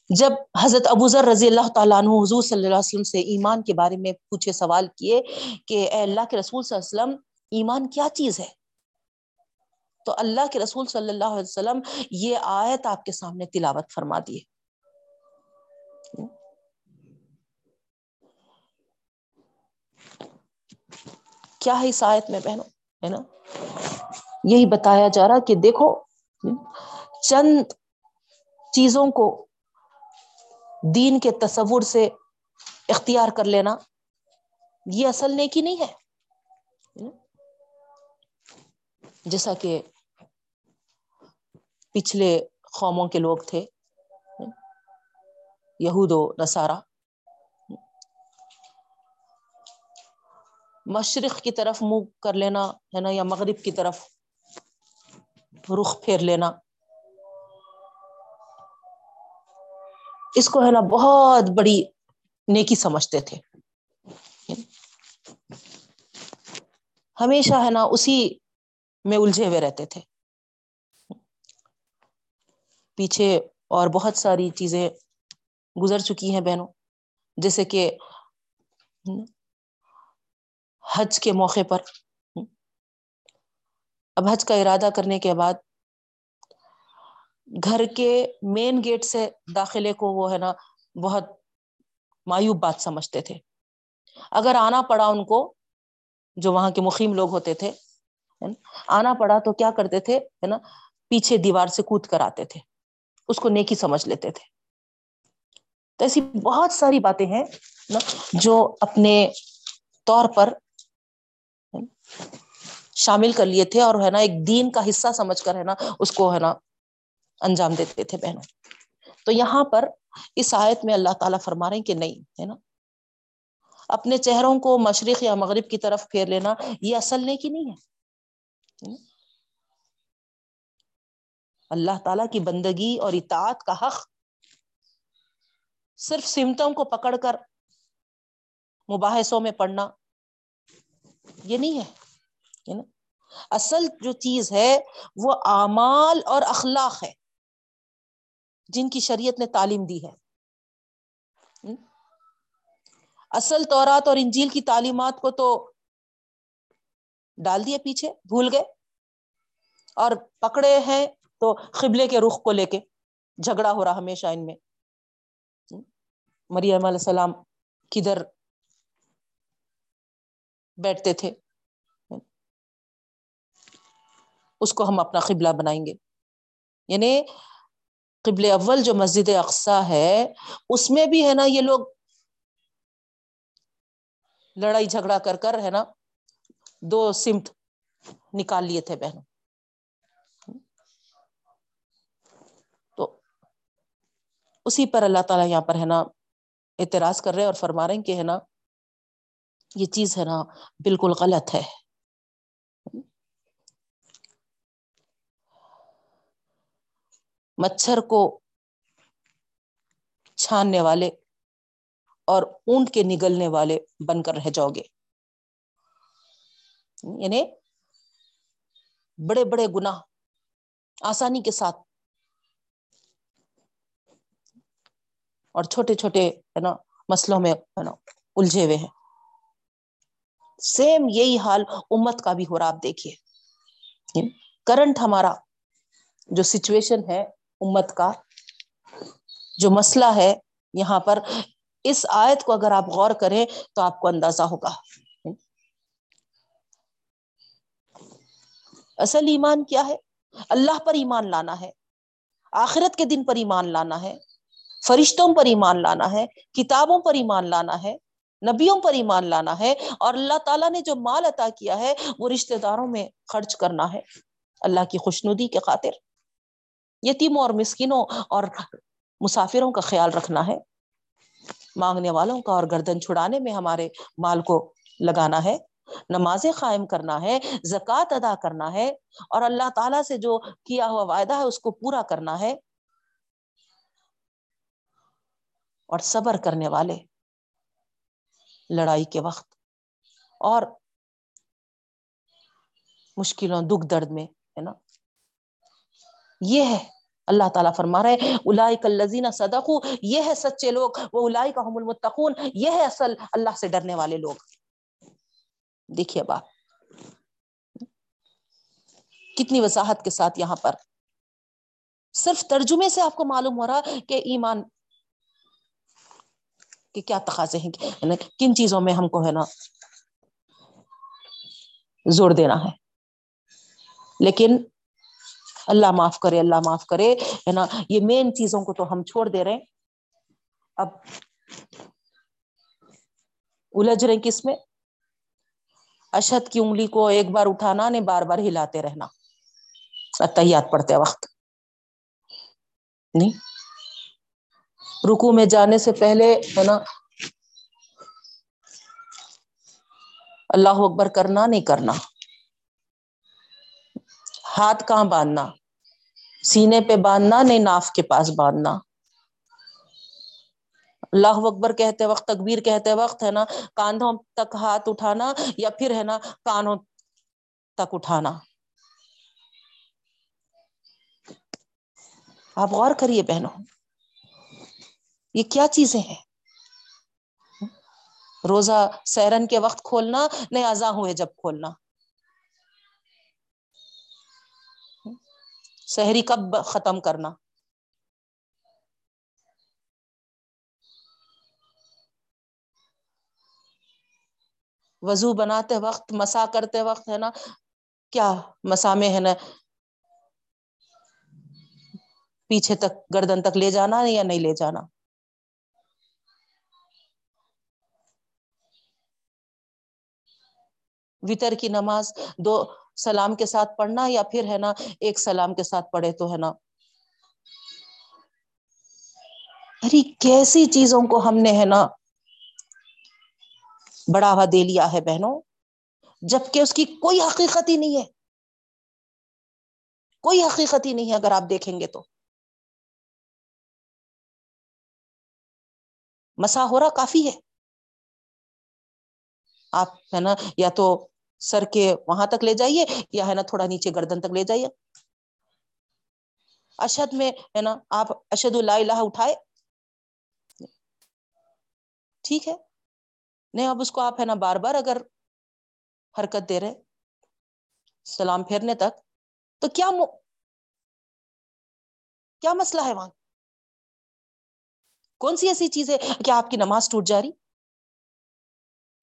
جب حضرت ابو ذر رضی اللہ تعالیٰ عنہ حضور صلی اللہ علیہ وسلم سے ایمان کے بارے میں پوچھے سوال کیے کہ اے اللہ کے رسول صلی اللہ علیہ وسلم، ایمان کیا چیز ہے؟ تو اللہ کے رسول صلی اللہ علیہ وسلم یہ آیت آپ کے سامنے تلاوت فرما دیے۔ کیا ہے اس آیت میں بہنوں؟ ہے نا؟ یہی بتایا جا رہا کہ دیکھو، چند چیزوں کو دین کے تصور سے اختیار کر لینا، یہ اصل نیکی نہیں ہے۔ جیسا کہ پچھلے قوموں کے لوگ تھے، یہود و نصارہ۔ مشرق کی طرف منہ کر لینا ہے نا، یا مغرب کی طرف رخ پھیر لینا۔ اس کو ہے نا بہت بڑی نیکی سمجھتے تھے۔ ہمیشہ ہے نا اسی میں الجھے ہوئے رہتے تھے۔ پیچھے اور بہت ساری چیزیں گزر چکی ہیں بہنوں۔ جیسے کہ حج کے موقع پر۔ اب حج کا ارادہ کرنے کے بعد گھر کے مین گیٹ سے داخلے کو وہ ہے نا، بہت مایوب بات سمجھتے تھے۔ اگر آنا پڑا ان کو، جو وہاں کے مقیم لوگ ہوتے تھے آنا پڑا تو کیا کرتے تھے، ہے نا، پیچھے دیوار سے کود کر آتے تھے۔ اس کو نیکی سمجھ لیتے تھے۔ تو ایسی بہت ساری باتیں ہیں، نا، جو اپنے طور پر شامل کر لیے تھے اور ہے نا، ایک دین کا حصہ سمجھ کر، ہے نا، اس کو، ہے نا انجام دیتے تھے بہنوں۔ تو یہاں پر اس آیت میں اللہ تعالیٰ فرما رہے ہیں کہ نہیں، ہے نا؟ اپنے چہروں کو مشرق یا مغرب کی طرف پھیر لینا یہ اصل نہیں کی نہیں ہے اللہ تعالی کی بندگی اور اطاعت کا حق صرف سمتوں کو پکڑ کر مباحثوں میں پڑھنا یہ نہیں ہے نا؟ اصل جو چیز ہے وہ اعمال اور اخلاق ہے۔ جن کی شریعت نے تعلیم دی ہے۔ اصل طورات اور انجیل کی تعلیمات کو تو ڈال دیے پیچھے، بھول گئے۔ اور پکڑے ہیں تو قبلے کے رخ کو لے کے جھگڑا ہو رہا ہمیشہ ان میں۔ مریم علیہ السلام کدھر بیٹھتے تھے؟ اس کو ہم اپنا قبلہ بنائیں گے۔ یعنی قبل اول جو مسجد اقسا ہے، اس میں بھی ہے نا یہ لوگ لڑائی جھگڑا کر کر ہے نا دو سمت نکال لیے تھے بہنوں۔ تو اسی پر اللہ تعالیٰ یہاں پر ہے نا اعتراض کر رہے اور فرما رہے ہیں کہ ہے نا یہ چیز ہے نا بالکل غلط ہے۔ مچھر کو چھاننے والے اور اونٹ کے نگلنے والے بن کر رہ جاؤ گے۔ یعنی بڑے بڑے گنا آسانی کے ساتھ اور چھوٹے چھوٹے، ہے نا مسلوں میں، ہے نا، الجھے ہوئے ہیں۔ سیم یہی حال امت کا بھی ہو رہا آپ دیکھیے۔ کرنٹ ہمارا جو سچویشن ہے امت کا جو مسئلہ ہے یہاں پر، اس آیت کو اگر آپ غور کریں تو آپ کو اندازہ ہوگا۔ اصل ایمان کیا ہے؟ اللہ پر ایمان لانا ہے، آخرت کے دن پر ایمان لانا ہے، فرشتوں پر ایمان لانا ہے، کتابوں پر ایمان لانا ہے، نبیوں پر ایمان لانا ہے، اور اللہ تعالیٰ نے جو مال عطا کیا ہے، وہ رشتے داروں میں خرچ کرنا ہے، اللہ کی خوشنودی کے خاطر۔ یتیموں اور مسکینوں اور مسافروں کا خیال رکھنا ہے۔ مانگنے والوں کا اور گردن چھڑانے میں ہمارے مال کو لگانا ہے۔ نمازیں قائم کرنا ہے، زکوٰۃ ادا کرنا ہے اور اللہ تعالیٰ سے جو کیا ہوا وعدہ ہے اس کو پورا کرنا ہے۔ اور صبر کرنے والے، لڑائی کے وقت اور مشکلوں، دکھ درد میں، ہے نا؟ یہ ہے۔ اللہ تعالیٰ فرما رہے الائی کلزینہ صدق یہ ہے سچے لوگ، وہ الائی کا المتقون، یہ ہے اصل اللہ سے ڈرنے والے لوگ۔ دیکھیے باپ کتنی وضاحت کے ساتھ یہاں پر۔ صرف ترجمے سے آپ کو معلوم ہو رہا کہ ایمان کہ کیا تقاضے ہیں یعنی کن چیزوں میں ہم کو ہے نا زور دینا ہے۔ لیکن اللہ معاف کرے، اللہ معاف کرے، ہے نا؟ یہ مین چیزوں کو تو ہم چھوڑ دے رہے ہیں۔ اب الجھ رہے کس میں؟ اشد کی انگلی کو ایک بار اٹھانا نہیں، بار بار ہلاتے رہنا۔ اتحیات پڑھتے وقت۔ نہیں۔ رکو میں جانے سے پہلے، ہے نا؟ اللہ اکبر کرنا نہیں کرنا۔ ہاتھ کہاں باندھنا؟ سینے پہ باندھنا نہیں، ناف کے پاس باندھنا۔ اللہ اکبر کہتے وقت، تکبیر کہتے وقت ہے نا، کاندھوں تک ہاتھ اٹھانا یا پھر ہے نا، کانوں تک اٹھانا۔ آپ غور کریے بہنوں، یہ کیا چیزیں ہیں؟ روزہ سیرن کے وقت کھولنا نہیں ازاں ہوئے جب کھولنا۔ شہری کب ختم کرنا؟ وضو بناتے وقت، مسا کرتے وقت، ہے نا؟ کیا مسامے ہے نا؟ پیچھے تک، گردن تک لے جانا یا نہیں لے جانا؟ وطر کی نماز، دو سلام کے ساتھ پڑھنا یا پھر ہے نا ایک سلام کے ساتھ پڑھے تو ہے نا۔ ارے کیسی چیزوں کو ہم نے ہے نا بڑھاوا دے لیا ہے بہنوں، جبکہ اس کی کوئی حقیقت ہی نہیں ہے۔ کوئی حقیقت ہی نہیں ہے اگر آپ دیکھیں گے تو۔ مسا ہو رہا کافی ہے۔ آپ ہے نا یا تو سر کے وہاں تک لے جائیے یا ہے نا تھوڑا نیچے گردن تک لے جائیے۔ اشد میں ہے نا آپ اشد اللہ الہ اٹھائے۔ ٹھیک ہے۔ نہیں، اب اس کو آپ ہے نا بار بار اگر حرکت دے رہے، سلام پھیرنے تک، تو کیا م... کیا مسئلہ ہے وہاں؟ کون سی ایسی چیز ہے کیا آپ کی نماز ٹوٹ جا رہی؟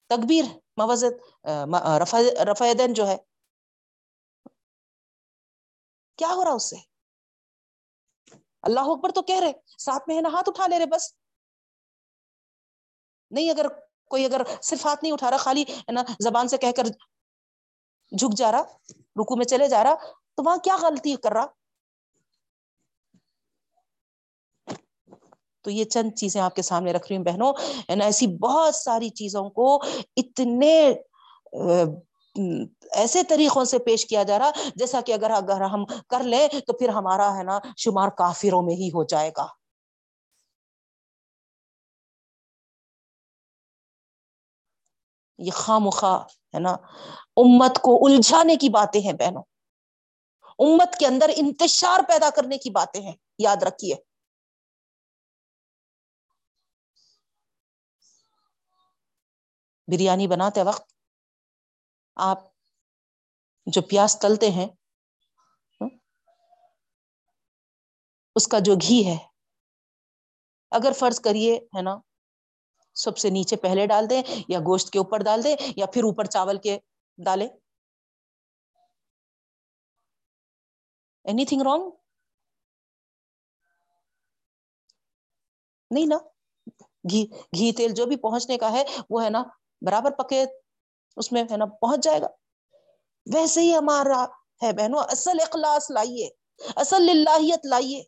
تکبیر موزت رفا دین جو ہے۔ کیا ہو رہا اس سے؟ اللہ اکبر تو کہہ رہے ساتھ میں ہے نا ہاتھ اٹھا لے رہے، بس۔ نہیں، اگر کوئی اگر صرف ہاتھ نہیں اٹھا رہا، خالی ہے نا زبان سے کہہ کر جھک جا رہا رکو میں چلے جا رہا، تو وہاں کیا غلطی کر رہا؟ تو یہ چند چیزیں آپ کے سامنے رکھ رہی ہوں بہنوں ایسی بہت ساری چیزوں کو اتنے ایسے طریقوں سے پیش کیا جا رہا، جیسا کہ اگر اگر ہم کر لیں تو پھر ہمارا، ہے نا، شمار کافروں میں ہی ہو جائے گا۔ یہ خواہ مخواہ ہے نا، امت کو الجھانے کی باتیں ہیں بہنوں۔ امت کے اندر انتشار پیدا کرنے کی باتیں ہیں، یاد رکھیے۔ بریانی بناتے وقت آپ جو پیاز تلتے ہیں، اس کا جو گھی ہے، اگر فرض کریے، ہے نا، سب سے نیچے پہلے ڈال دیں یا گوشت کے اوپر ڈال دیں یا پھر اوپر چاول کے ڈالیں۔ اینی تھنگ رانگ نہیں نا، گھی گھی تیل جو بھی پہنچنے کا ہے، وہ ہے نا برابر پکے اس میں ہے نا پہنچ جائے گا۔ ویسے ہی ہمارا ہے بہنوں، اصل اخلاص لائیے، اصل اللہیت لائیے۔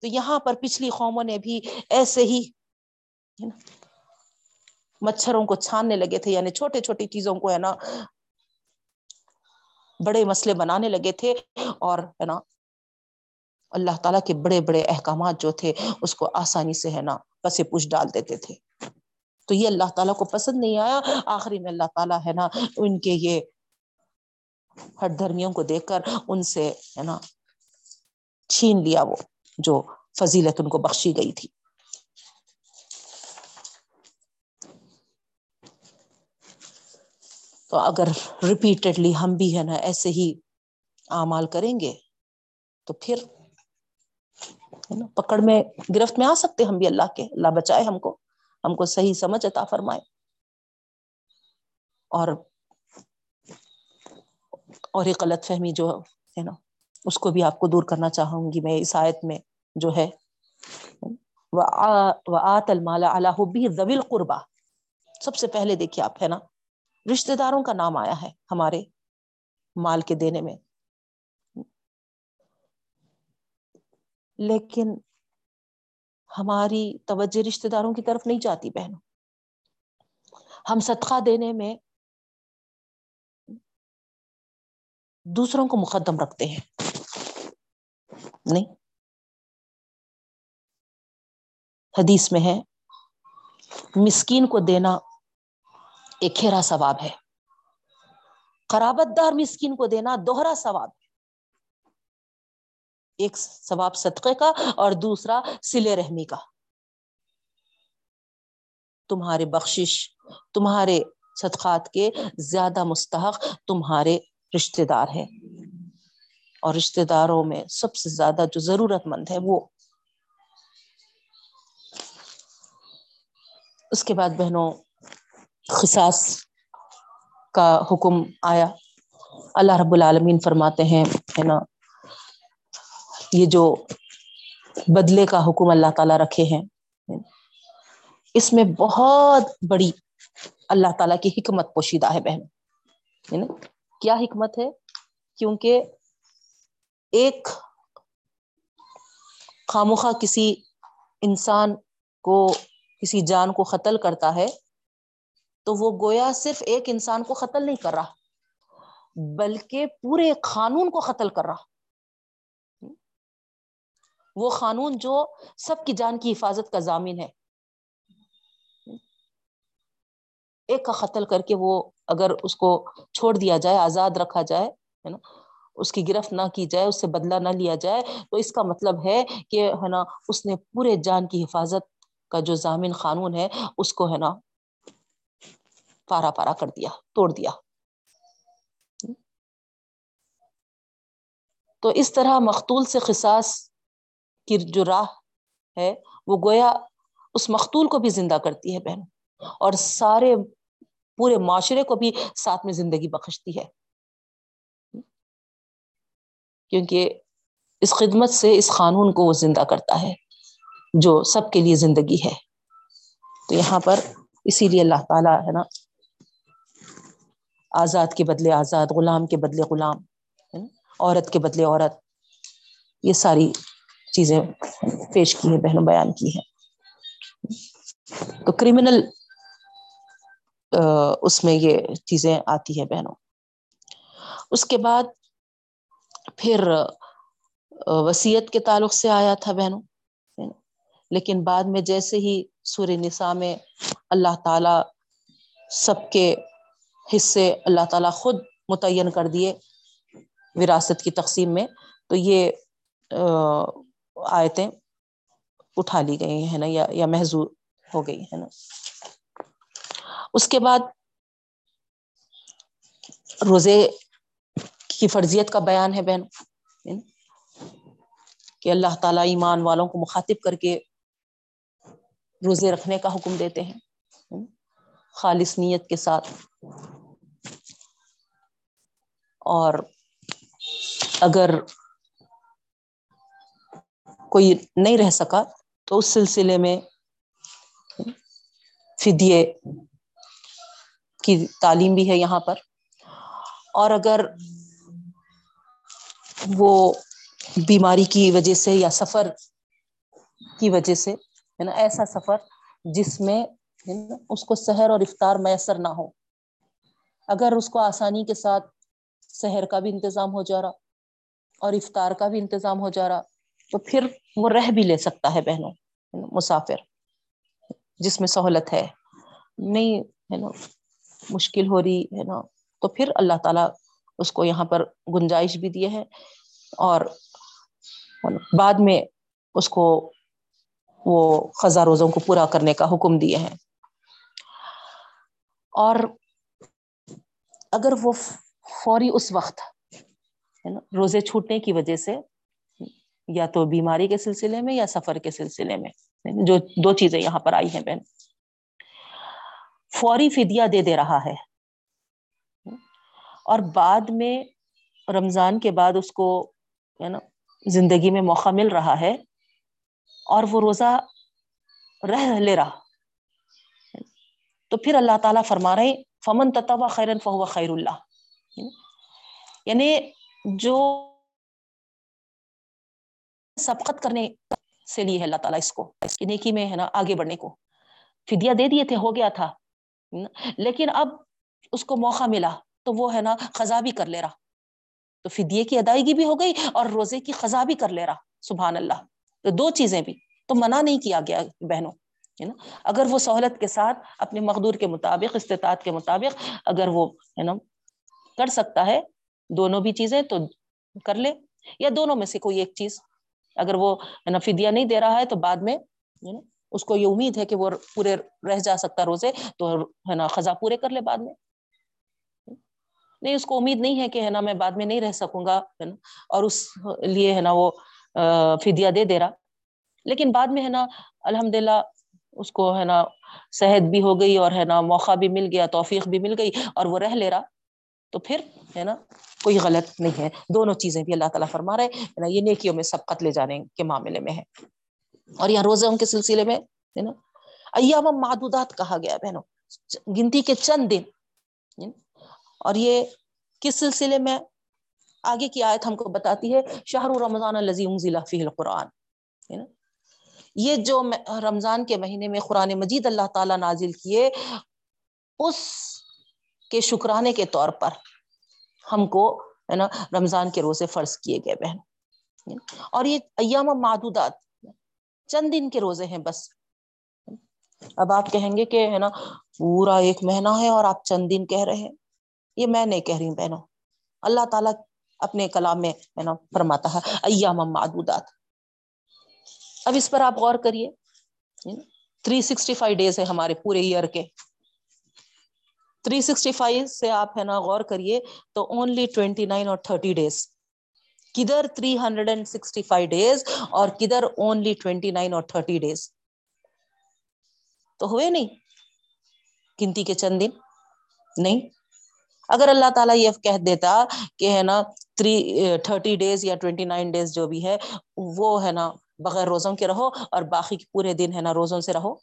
تو یہاں پر پچھلی قوموں نے بھی ایسے ہی مچھروں کو چھاننے لگے تھے یعنی چھوٹے چھوٹی چیزوں کو ہے نا بڑے مسئلے بنانے لگے تھے۔ اور ہے نا اللہ تعالی کے بڑے بڑے احکامات جو تھے، اس کو آسانی سے ہے نا پس پوچھ ڈال دیتے تھے۔ تو یہ اللہ تعالی کو پسند نہیں آیا، آخری میں اللہ تعالی ہے نا، ان کے یہ ہٹ دھرمیوں کو دیکھ کر ان سے ہے نا، چھین لیا وہ، جو فضیلت ان کو بخشی گئی تھی۔ تو اگر ریپیٹیڈلی ہم بھی ہے نا ایسے ہی اعمال کریں گے، تو پھر پکڑ میں، گرفت میں آ سکتے ہم بھی اللہ کے، اللہ بچائے ہم کو۔ ہم کو صحیح سمجھ عطا فرمائے۔ اور اور ایک غلط فہمی جو ہے نا، اس کو بھی آپ کو دور کرنا چاہوں گی میں عیسائیت میں جو ہے۔ وہ آت المالا اللہبی زویل قربا سب سے پہلے دیکھیے آپ ہے نا رشتے داروں کا نام آیا ہے ہمارے مال کے دینے میں۔ لیکن ہماری توجہ رشتے داروں کی طرف نہیں جاتی بہنوں۔ ہم صدقہ دینے میں دوسروں کو مقدم رکھتے ہیں۔ نہیں۔ حدیث میں ہے، مسکین کو دینا ایک ہیرا ثواب ہے۔ قرابت دار مسکین کو دینا دوہرا ثواب۔ ایک ثواب صدقے کا اور دوسرا سلے رحمی کا۔ تمہارے بخشش، تمہارے صدقات کے زیادہ مستحق تمہارے رشتے دار ہیں۔ اور رشتے داروں میں سب سے زیادہ جو ضرورت مند ہے وہ۔ اس کے بعد بہنوں خساس کا حکم آیا۔ اللہ رب العالمین فرماتے ہیں، ہے نا؟ یہ جو بدلے کا حکم اللہ تعالی رکھے ہیں، اس میں بہت بڑی اللہ تعالی کی حکمت پوشیدہ ہے بہن۔ کیا حکمت ہے؟ کیونکہ ایک خاموخواہ کسی انسان کو، کسی جان کو قتل کرتا ہے تو وہ گویا صرف ایک انسان کو قتل نہیں کر رہا، بلکہ پورے قانون کو قتل کر رہا۔ وہ قانون جو سب کی جان کی حفاظت کا ضامن ہے۔ ایک کا قتل کر کے وہ اگر اس کو چھوڑ دیا جائے، آزاد رکھا جائے، ہے نا، اس کی گرفت نہ کی جائے، اس سے بدلہ نہ لیا جائے، تو اس کا مطلب ہے کہ، ہے نا، اس نے پورے جان کی حفاظت کا جو ضامن قانون ہے، اس کو، ہے نا، پارا پارا کر دیا، توڑ دیا۔ تو اس طرح مختول سے خساس کی جو راہ ہے، وہ گویا اس مختول کو بھی زندہ کرتی ہے بہن۔ اور سارے پورے معاشرے کو بھی ساتھ میں زندگی بخشتی ہے۔ کیونکہ اس خدمت سے، اس قانون کو وہ زندہ کرتا ہے، جو سب کے لیے زندگی ہے۔ تو یہاں پر اسی لیے اللہ تعالیٰ ہے نا، آزاد کے بدلے آزاد، غلام کے بدلے غلام عورت کے بدلے عورت، یہ ساری چیزیں پیش کی ہے بہنوں بیان کی ہے تو کرمنل اس میں یہ چیزیں آتی ہے بہنوں۔ اس کے بعد پھر وسیعت کے تعلق سے آیا تھا بہنوں۔ لیکن بعد میں جیسے ہی سور نساء میں اللہ تعالی سب کے حصے اللہ تعالی خود متعین کر دیے وراثت کی تقسیم میں، تو یہ آیتیں اٹھا لی گئی ہیں نا، یا یا محضور ہو گئی ہے نا۔ اس کے بعد روزے کی فرضیت کا بیان ہے بہن۔ کہ اللہ تعالیٰ ایمان والوں کو مخاطب کر کے روزے رکھنے کا حکم دیتے ہیں۔ خالص نیت کے ساتھ۔ اور اگر کوئی نہیں رہ سکا، تو اس سلسلے میں فدیے کی تعلیم بھی ہے یہاں پر۔ اور اگر وہ بیماری کی وجہ سے یا سفر کی وجہ سے، ہے نا، ایسا سفر جس میں اس کو سحر اور افطار میسر نہ ہو، اگر اس کو آسانی کے ساتھ سحر کا بھی انتظام ہو جا رہا اور افطار کا بھی انتظام ہو جا رہا تو پھر وہ رہ بھی لے سکتا ہے بہنوں مسافر، جس میں سہولت ہے۔ نہیں، ہے نا، مشکل ہو رہی، ہے نا، تو پھر اللہ تعالی اس کو یہاں پر گنجائش بھی دیے ہے اور بعد میں اس کو وہ خزاں روزوں کو پورا کرنے کا حکم دیے ہیں۔ اور اگر وہ فوری اس وقت روزے چھوٹنے کی وجہ سے یا تو بیماری کے سلسلے میں یا سفر کے سلسلے میں۔ جو دو چیزیں یہاں پر آئی ہیں بہن۔ فوری فدیا دے دے رہا ہے۔ اور بعد میں رمضان کے بعد اس کو، ہے نا، زندگی میں موقع مل رہا ہے۔ اور وہ روزہ رہ لے رہا۔ تو پھر اللہ تعالیٰ فرما رہے فمن تتوا خیرن فہو خیر اللہ یعنی جو سبقت کرنے سے لیے ہے اللہ تعالیٰ اس کو اس نیکی میں ہے نا آگے بڑھنے کو۔ فدیہ دے دیے تھے، ہو گیا تھا۔ لیکن اب اس کو موقع ملا تو وہ ہے نا خزا بھی کر لے رہا۔ تو فدیے کی ادائیگی بھی ہو گئی اور روزے کی خزا بھی کر لے رہا، سبحان اللہ۔ تو دو چیزیں بھی۔ تو منع نہیں کیا گیا بہنوں، ہے نا۔ اگر وہ سہولت کے ساتھ اپنے مقدور کے مطابق، استطاعت کے مطابق اگر وہ ہے نا کر سکتا ہے، دونوں بھی چیزیں تو کر لے۔ یا دونوں میں سے کوئی ایک چیز۔ اگر وہ ہے نا فدیہ نہیں دے رہا ہے تو بعد میں اس کو یہ امید ہے کہ وہ پورے رہ جا سکتا روزے تو ہے نا خزا پورے کر لے بعد میں۔ نہیں، اس کو امید نہیں ہے کہ ہے نا، میں بعد میں نہیں رہ سکوں گا، ہے نا۔ اور اس لیے ہے نا وہ فدیہ دے دے رہا۔ لیکن بعد میں ہے نا الحمد للہ اس کو ہے نا، صحت بھی ہو گئی اور ہے نا، موقع بھی مل گیا، توفیق بھی مل گئی اور وہ رہ لے رہا۔ تو پھر ہے نا کوئی غلط نہیں ہے۔ دونوں چیزیں بھی اللہ تعالیٰ فرما رہے ہے نا، یہ نیکیوں میں سبقت لے جانے کے معاملے میں ہے اور یہاں روزوں کے سلسلے میں، ہے نا، ایام معدودات کہا گیا بہنوں، گنتی کے چند دن اور یہ کس سلسلے میں؟ آگے کی آیت ہم کو بتاتی ہے شاہ رمضان الزیم ضلع فی القرآن، ہے نا۔ یہ جو رمضان کے مہینے میں قرآن مجید اللہ تعالیٰ نازل کیے، اس کے شکرانے کے طور پر ہم کو، ہے نا، رمضان کے روزے فرض کیے گئے بہن۔ اور یہ ایام معدودات چند دن کے روزے ہیں بس۔ اب آپ کہیں گے کہ، ہے نا، پورا ایک مہینہ ہے اور آپ چند دن کہہ رہے ہیں۔ یہ میں نہیں کہہ رہی ہوں بہنوں۔ اللہ تعالیٰ اپنے کلام میں، ہے نا، فرماتا ہے، ایام معدودات۔ اب اس پر آپ غور کریے۔ تھری سکسٹی فائیو ڈیز ہے ہمارے پورے ایئر کے۔ تھری سکسٹی فائیو سے آپ ہے نا غور کریے تو اونلی ٹوینٹی نائن اور تھرٹی ڈیز کدھر three hundred and sixty five days اور کدھر اونلی ٹوینٹی نائن اور تھرٹی ڈیز تو ہوئے نہیں؟ گنتی کے چند دن؟ نہیں. اگر اللہ تعالیٰ یہ کہہ دیتا کہ ہے نا تھری تھرٹی ڈیز یا ٹوینٹی نائن ڈیز جو بھی ہے، وہ ہے نا بغیر روزوں کے رہو اور باقی پورے دن ہے نا روزوں سے رہو.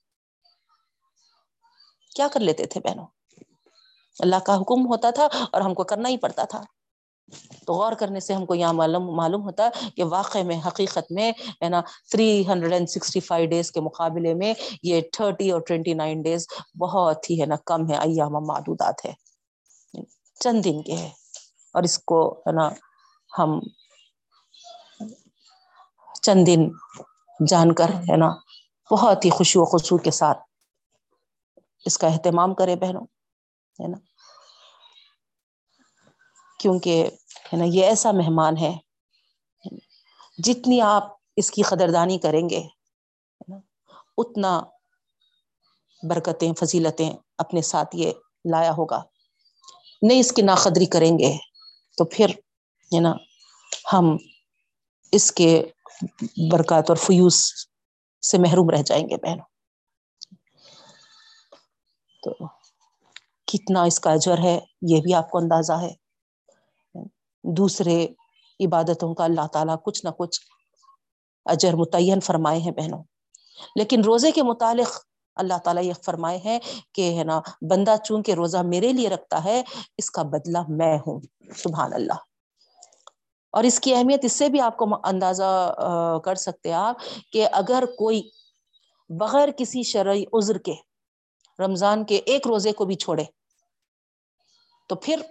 کیا کر لیتے تھے بہنوں؟ اللہ کا حکم ہوتا تھا اور ہم کو کرنا ہی پڑتا تھا۔ تو غور کرنے سے ہم کو یہاں معلوم معلوم ہوتا کہ واقع میں، حقیقت میں، ہے نا three hundred and sixty five days کے مقابلے میں یہ تھرٹی اور ٹوینٹی نائن ڈیز بہت ہی، ہے نا، کم ہے ایام معدودات ہے۔ چند دن کے ہے اور اس کو، ہے نا، ہم چند دن جان کر، ہے نا، بہت ہی خوشی و خصو کے ساتھ اس کا اہتمام کرے بہنوں۔ ہے نا؟ کیونکہ ہے نا، یہ ایسا مہمان ہے، جتنی آپ اس کی قدردانی کریں گے اتنا برکتیں، فضیلتیں اپنے ساتھ یہ لایا ہوگا۔ نہیں اس کی ناقدری کریں گے تو پھر، ہے نا، ہم اس کے برکات اور فیوس سے محروم رہ جائیں گے بہنوں۔ تو کتنا اس کا اجر ہے، یہ بھی آپ کو اندازہ ہے۔ دوسرے عبادتوں کا اللہ تعالیٰ کچھ نہ کچھ اجر متعین فرمائے ہیں بہنوں۔ لیکن روزے کے متعلق اللہ تعالیٰ یہ فرمائے ہیں کہ ہے نا، بندہ چونکہ روزہ میرے لیے رکھتا ہے، اس کا بدلہ میں ہوں۔ سبحان اللہ۔ اور اس کی اہمیت اس سے بھی آپ کو اندازہ کر سکتے آپ کہ اگر کوئی بغیر کسی شرعی عذر کے رمضان کے ایک روزے کو بھی چھوڑے۔ تو پھر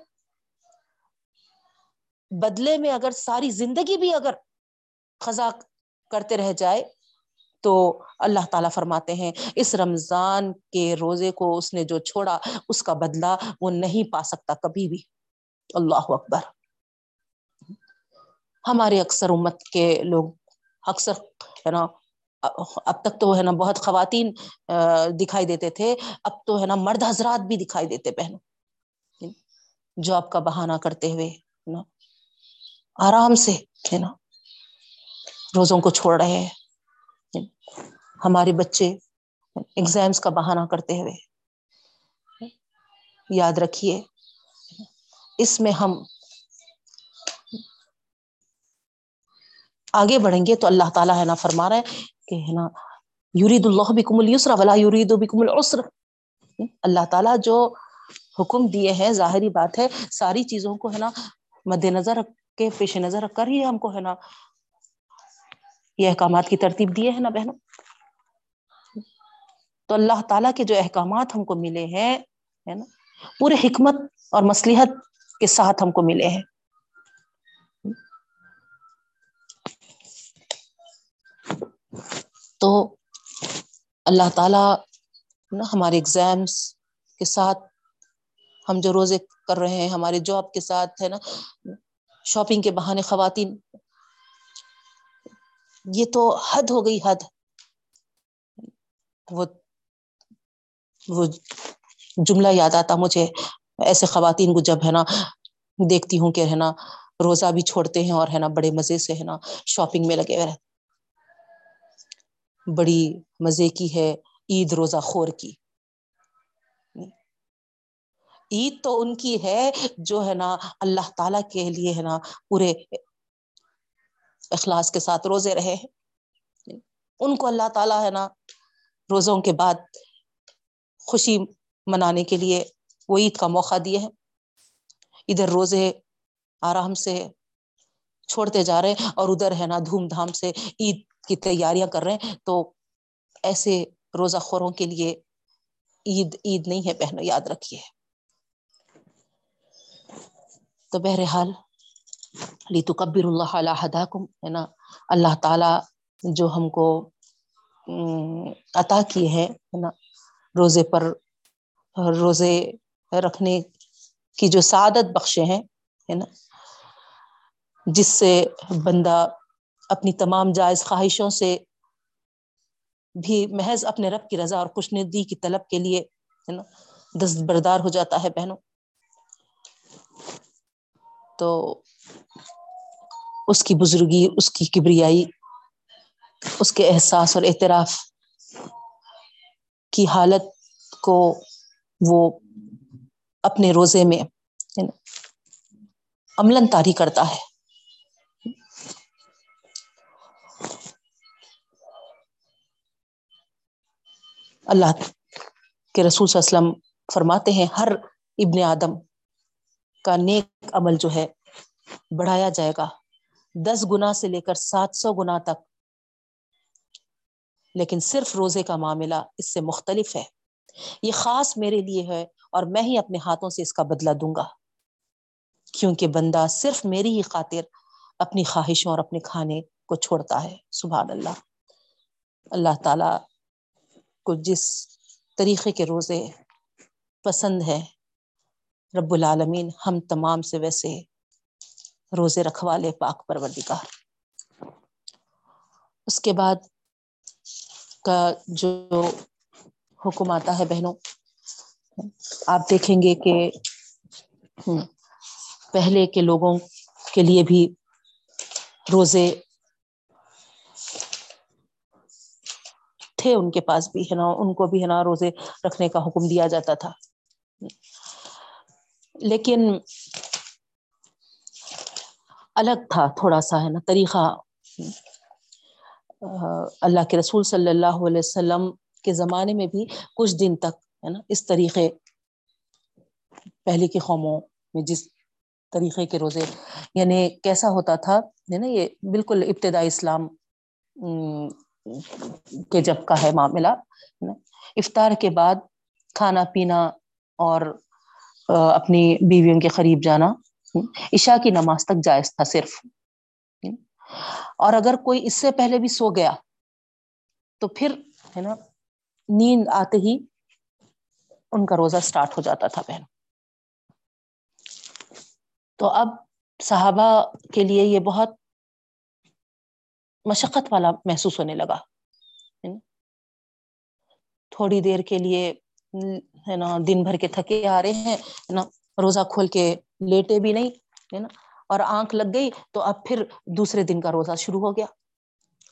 بدلے میں اگر ساری زندگی بھی اگر خزا کرتے رہ جائے تو اللہ تعالیٰ فرماتے ہیں، اس رمضان کے روزے کو اس نے جو چھوڑا، اس کا بدلہ وہ نہیں پا سکتا کبھی بھی۔ اللہ اکبر۔ ہمارے اکثر امت کے لوگ اکثر ہے نا اب تک تو ہے نا بہت خواتین دکھائی دیتے تھے۔ اب تو ہے نا مرد حضرات بھی دکھائی دیتے بہنوں۔ جاب کا بہانہ کرتے ہوئے نا۔ آرام سے، ہے نا۔ روزوں کو چھوڑ رہے ہیں۔ ہمارے بچے ایگزامس کا بہانہ کرتے ہوئے۔ یاد رکھیے، اس میں ہم آگے بڑھیں گے تو اللہ تعالیٰ ہے نا فرما رہا ہے کہ ہے نا یورید اللہ بکم السر ولا یورید بکم العسر۔ اللہ تعالیٰ جو حکم دیے ہیں، ظاہری بات ہے، ساری چیزوں کو ہے نا مد نظر رکھ کے، پیش نظر رکھ کر ہی ہم کو ہے نا یہ احکامات کی ترتیب دیے ہیں نا بہنوں۔ تو اللہ تعالیٰ کے جو احکامات ہم کو ملے ہیں، ہے نا، پورے حکمت اور مصلیحت کے ساتھ ہم کو ملے ہیں۔ تو اللہ تعالی نا ہمارے اگزامس کے ساتھ ہم جو روزے کر رہے ہیں، ہمارے جاب کے ساتھ ہے نا شاپنگ کے بہانے خواتین، یہ تو حد ہو گئی، حد۔ وہ وہ جملہ یاد آتا مجھے، ایسے خواتین کو جب ہے نا دیکھتی ہوں کہ ہے نا روزہ بھی چھوڑتے ہیں اور ہے نا بڑے مزے سے ہے نا شاپنگ میں لگے ہوئے بڑی مزے کی ہے عید روزہ خور کی۔ عید تو ان کی ہے جو ہے نا اللہ تعالی کے لیے ہے نا پورے اخلاص کے ساتھ روزے رہے ہیں۔ ان کو اللہ تعالی ہے نا روزوں کے بعد خوشی منانے کے لیے وہ عید کا موقع دیے ہیں۔ ادھر روزے آرام سے چھوڑتے جا رہے ہیں اور ادھر ہے نا دھوم دھام سے عید کی تیاریاں کر رہے ہیں، تو ایسے روزہ خوروں کے لیے عید عید نہیں ہے پہنو یاد رکھیے۔ تو بہرحال لی تو کبر اللہ علیہ کم ہے نا؟ اللہ تعالی جو ہم کو عطا کیے ہیں، ہے نا؟ روزے پر، روزے رکھنے کی جو سعادت بخشے ہیں، ہے نا؟ جس سے بندہ اپنی تمام جائز خواہشوں سے بھی محض اپنے رب کی رضا اور خوش ندی کی طلب کے لیے ہے نا، دست بردار ہو جاتا ہے بہنوں۔ تو اس کی بزرگی، اس کی کبریائی، اس کے احساس اور اعتراف کی حالت کو وہ اپنے روزے میں عمل تاری کرتا ہے۔ اللہ کے رسول صلی اللہ علیہ وسلم فرماتے ہیں، ہر ابن آدم کا نیک عمل جو ہے بڑھایا جائے گا۔ دس گنا سے لے کر سات سو گنا تک۔ لیکن صرف روزے کا معاملہ اس سے مختلف ہے۔ یہ خاص میرے لیے ہے اور میں ہی اپنے ہاتھوں سے اس کا بدلہ دوں گا۔ کیونکہ بندہ صرف میری ہی خاطر اپنی خواہشوں اور اپنے کھانے کو چھوڑتا ہے۔ سبحان اللہ۔ اللہ تعالی کو جس طریقے کے روزے پسند ہے رب العالمین ہم تمام سے ویسے روزے رکھوا لے، پاک پروردگار۔ اس کے بعد کا جو حکم آتا ہے بہنوں، آپ دیکھیں گے کہ پہلے کے لوگوں کے لیے بھی روزے تھے ان کے پاس بھی، ہے نا؟ ان کو بھی، ہے نا، روزے رکھنے کا حکم دیا جاتا تھا۔ لیکن الگ تھا تھوڑا سا، ہے نا، طریقہ۔ اللہ کے رسول صلی اللہ علیہ وسلم کے زمانے میں بھی کچھ دن تک، ہے نا، اس طریقے، پہلے کی قوموں میں جس طریقے کے روزے یعنی کیسا ہوتا تھا، ہے نا، یہ بالکل ابتدائی اسلام کے جب کا ہے معاملہ افطار کے بعد کھانا پینا اور اپنی بیویوں کے قریب جانا عشاء کی نماز تک جائز تھا صرف اور اگر کوئی اس سے پہلے بھی سو گیا، تو پھر، ہے نا، نیند آتے ہی ان کا روزہ اسٹارٹ ہو جاتا تھا بہن۔ تو اب صحابہ کے لیے یہ بہت مشقت والا محسوس ہونے لگا۔ تھوڑی دیر کے لیے، ہے نا، دن بھر کے تھکے آ رہے ہیں نا، روزہ کھول کے لیٹے بھی نہیں، ہے نا، اور آنکھ لگ گئی تو اب پھر دوسرے دن کا روزہ شروع ہو گیا۔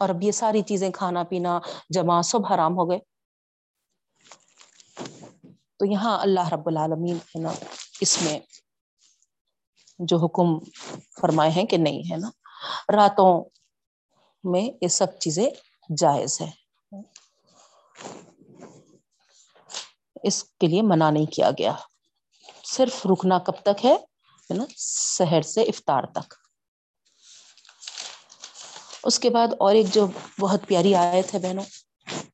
اور اب یہ ساری چیزیں کھانا پینا، جمع سب حرام ہو گئے۔ تو یہاں اللہ رب العالمین، ہے نا، اس میں جو حکم فرمائے ہیں کہ نہیں، ہے نا، راتوں میں یہ سب چیزیں جائز ہے اس کے لیے منع نہیں کیا گیا۔ صرف رکنا کب تک ہے؟ نا؟ شہر سے افطار تک۔ اس کے بعد اور ایک جو بہت پیاری آیت ہے بہنوں،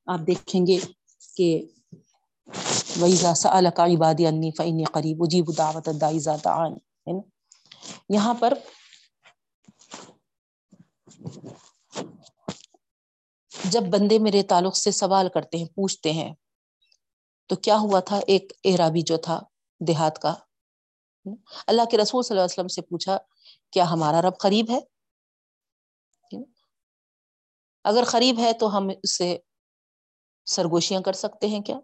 آپ دیکھیں گے کہ ویزا سألک عبادی انی فإنی قریب اجیب دعوت یہاں پر جب بندے میرے تعلق سے سوال کرتے ہیں، پوچھتے ہیں، تو کیا ہوا تھا ایک اعرابی جو تھا دیہات کا؟ اللہ کے رسول صلی اللہ علیہ وسلم سے پوچھا، کیا ہمارا رب قریب ہے؟ اگر قریب ہے تو ہم اس سے سرگوشیاں کر سکتے ہیں کیا؟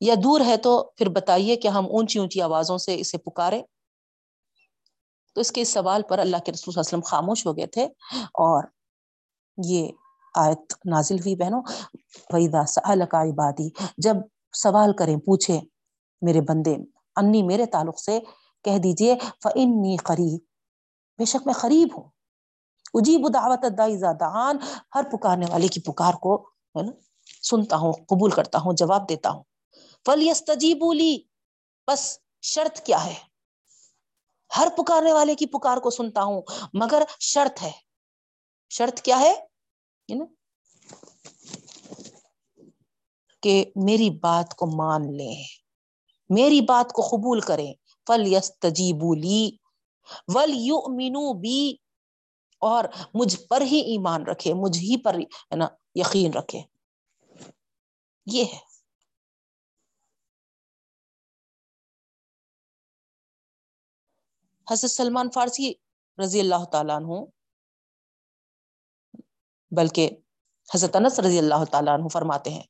یا دور ہے تو پھر بتائیے کہ ہم اونچی اونچی آوازوں سے اسے پکارے تو اس کے سوال پر اللہ کے رسول صلی اللہ علیہ وسلم خاموش ہو گئے تھے اور یہ آیت نازل ہوئی بہنوں ویدا سألک عبادی جب سوال کریں، پوچھیں میرے بندے، انی میرے تعلق سے کہہ دیجیے فإنی قریب بے شک میں قریب ہوں۔ اجیب دعوت دعان، ہر پکارنے والے کی پکار کو، ہے نا، سنتا ہوں، قبول کرتا ہوں، جواب دیتا ہوں۔ فلیستجیبوا لی بس شرط کیا ہے؟ ہر پکارنے والے کی پکار کو سنتا ہوں، مگر شرط ہے۔ شرط کیا ہے؟ نا؟ کہ میری بات کو مان لیں، میری بات کو قبول کریں۔ فل یس تجیبولی ول یو مینو بی اور مجھ پر ہی ایمان رکھے مجھ ہی پر ہے نا یقین رکھے یہ ہے۔ حضرت سلمان فارسی رضی اللہ تعالیٰ عنہ بلکہ حضرت انس رضی اللہ تعالیٰ عنہ فرماتے ہیں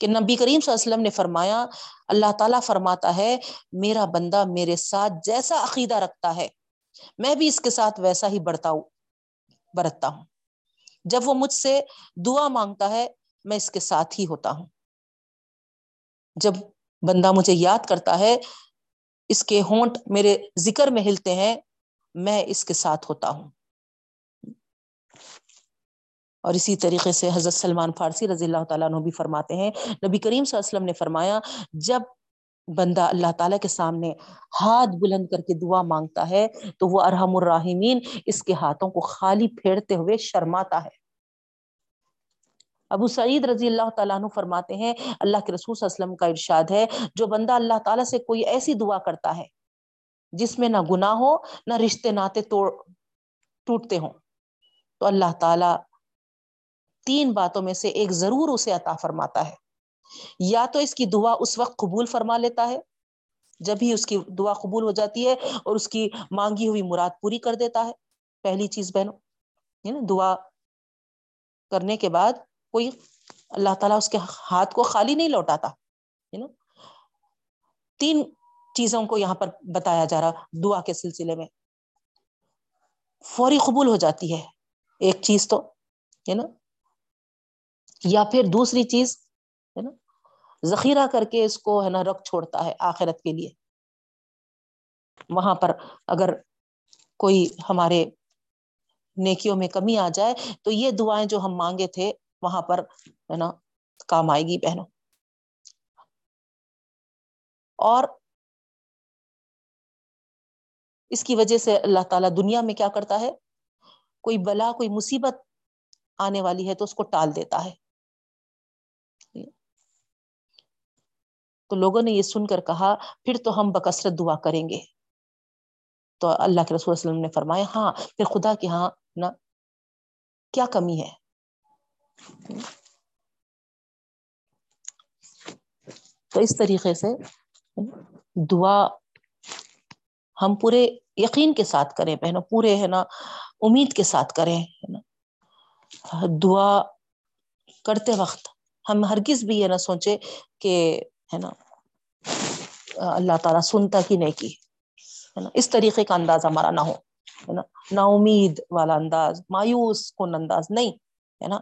کہ نبی کریم صلی اللہ علیہ وسلم نے فرمایا، اللہ تعالیٰ فرماتا ہے، میرا بندہ میرے ساتھ جیسا عقیدہ رکھتا ہے، میں بھی اس کے ساتھ ویسا ہی بڑھتا ہوں، برتتا ہوں۔ جب وہ مجھ سے دعا مانگتا ہے، میں اس کے ساتھ ہی ہوتا ہوں۔ جب بندہ مجھے یاد کرتا ہے، اس کے ہونٹ میرے ذکر میں ہلتے ہیں، میں اس کے ساتھ ہوتا ہوں۔ اور اسی طریقے سے حضرت سلمان فارسی رضی اللہ تعالیٰ عنہ بھی فرماتے ہیں، نبی کریم صلی اللہ علیہ وسلم نے فرمایا، جب بندہ اللہ تعالیٰ کے سامنے ہاتھ بلند کر کے دعا مانگتا ہے، تو وہ ارحم الراحمین اس کے ہاتھوں کو خالی پھیرتے ہوئے شرماتا ہے۔ ابو سعید رضی اللہ تعالیٰ عنہ فرماتے ہیں، اللہ کے رسول صلی اللہ علیہ وسلم کا ارشاد ہے، جو بندہ اللہ تعالیٰ سے کوئی ایسی دعا کرتا ہے جس میں نہ گناہ ہو، نہ رشتے ناطے توڑ ٹوٹتے ہوں، تو اللہ تعالیٰ تین باتوں میں سے ایک ضرور اسے عطا فرماتا ہے۔ یا تو اس کی دعا اس وقت قبول فرما لیتا ہے، جب ہی اس کی دعا قبول ہو جاتی ہے اور اس کی مانگی ہوئی مراد پوری کر دیتا ہے۔ پہلی چیز بہنوں دعا کرنے کے بعد کوئی اللہ تعالیٰ اس کے ہاتھ کو خالی نہیں لوٹاتا تین چیزوں کو یہاں پر بتایا جا رہا دعا کے سلسلے میں۔ فوری قبول ہو جاتی ہے، ایک چیز تو، ہے نا۔ یا پھر دوسری چیز، ہے نا، ذخیرہ کر کے اس کو، ہے نا، رکھ چھوڑتا ہے آخرت کے لیے۔ وہاں پر اگر کوئی ہمارے نیکیوں میں کمی آ جائے، تو یہ دعائیں جو ہم مانگے تھے، وہاں پر، ہے نا، کام آئے گی بہنوں۔ اور اس کی وجہ سے اللہ تعالیٰ دنیا میں کیا کرتا ہے؟ کوئی بلا، کوئی مصیبت آنے والی ہے تو اس کو ٹال دیتا ہے۔ تو لوگوں نے یہ سن کر کہا، پھر تو ہم بکثرت دعا کریں گے۔ تو اللہ کے رسول وسلم نے فرمایا ہاں پھر خدا کے ہاں نا کیا کمی ہے؟ تو اس طریقے سے دعا ہم پورے یقین کے ساتھ کریں بہنوں، پورے ہے نا امید کے ساتھ کریں۔ ہے نا دعا کرتے وقت ہم ہرگز بھی یہ نہ سوچے کہ ہے نا؟ اللہ تعالیٰ سنتا کی نہیں کی؟ ہے نا؟ اس طریقے کا انداز ہمارا نہ ہو، ہے نا؟ نا امید والا انداز، مایوس کن انداز نہیں، ہے نا؟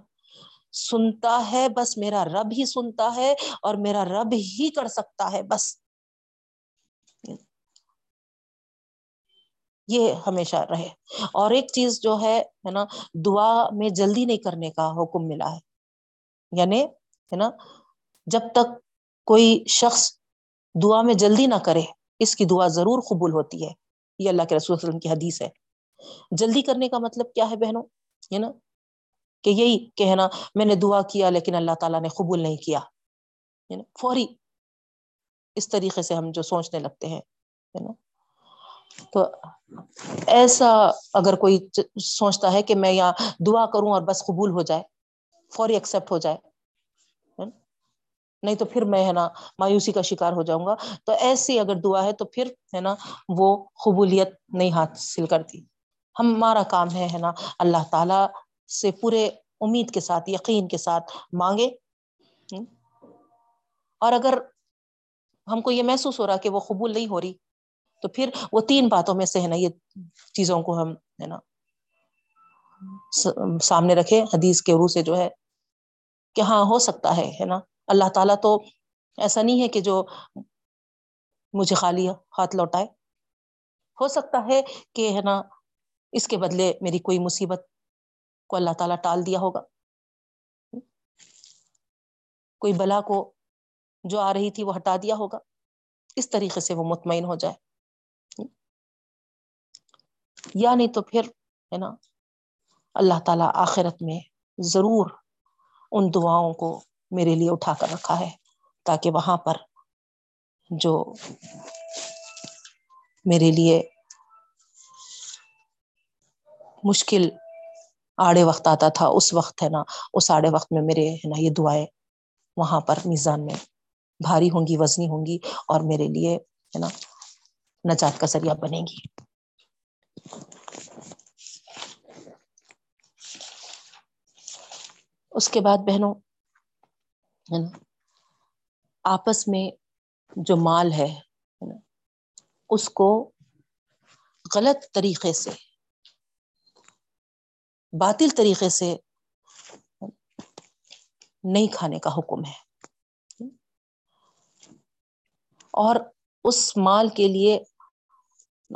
سنتا ہے بس، میرا رب ہی سنتا ہے اور میرا رب ہی کر سکتا ہے بس۔ یہ ہمیشہ رہے۔ اور ایک چیز جو ہے نا، دعا میں جلدی نہیں کرنے کا حکم ملا ہے۔ یعنی ہے نا، جب تک کوئی شخص دعا میں جلدی نہ کرے، اس کی دعا ضرور قبول ہوتی ہے۔ یہ اللہ کے رسول وسلم کی حدیث ہے۔ جلدی کرنے کا مطلب کیا ہے بہنوں؟ یہ نا؟ کہ یہی کہنا، میں نے دعا کیا لیکن اللہ تعالیٰ نے قبول نہیں کیا۔ ہے نا؟ فوری اس طریقے سے ہم جو سوچنے لگتے ہیں نا؟ تو ایسا اگر کوئی سوچتا ہے کہ میں یہاں دعا کروں اور بس قبول ہو جائے، فوری ایکسپٹ ہو جائے نہیں تو پھر میں ہے نا مایوسی کا شکار ہو جاؤں گا۔ تو ایسی اگر دعا ہے تو پھر ہے نا وہ قبولیت نہیں حاصل کرتی۔ ہمارا کام ہے ہے نا اللہ تعالی سے پورے امید کے ساتھ، یقین کے ساتھ مانگے۔ اور اگر ہم کو یہ محسوس ہو رہا کہ وہ قبول نہیں ہو رہی، تو پھر وہ تین باتوں میں سے ہے نا یہ چیزوں کو ہم ہے نا سامنے رکھے حدیث کے روح سے جو ہے کہ ہاں ہو سکتا ہے نا۔ اللہ تعالیٰ تو ایسا نہیں ہے کہ جو مجھے خالی ہاتھ لوٹائے۔ ہو سکتا ہے کہ ہے نا، اس کے بدلے میری کوئی مصیبت کو اللہ تعالیٰ ٹال دیا ہوگا۔ کوئی بلا کو جو آ رہی تھی وہ ہٹا دیا ہوگا۔ اس طریقے سے وہ مطمئن ہو جائے۔ یا نہیں تو پھر ہے نا، اللہ تعالیٰ آخرت میں ضرور ان دعاؤں کو میرے لیے اٹھا کر رکھا ہے تاکہ وہاں پر جو میرے لیے مشکل آڑے وقت آتا تھا، اس وقت ہے نا، اس آڑے وقت میں میرے ہے نا یہ دعائیں وہاں پر میزان میں بھاری ہوں گی، وزنی ہوں گی اور میرے لیے ہے نا نجات کا ذریعہ بنے گی۔ اس کے بعد بہنوں آپس میں جو مال ہے اس کو غلط طریقے سے، باطل طریقے سے نہیں کھانے کا حکم ہے۔ اور اس مال کے لیے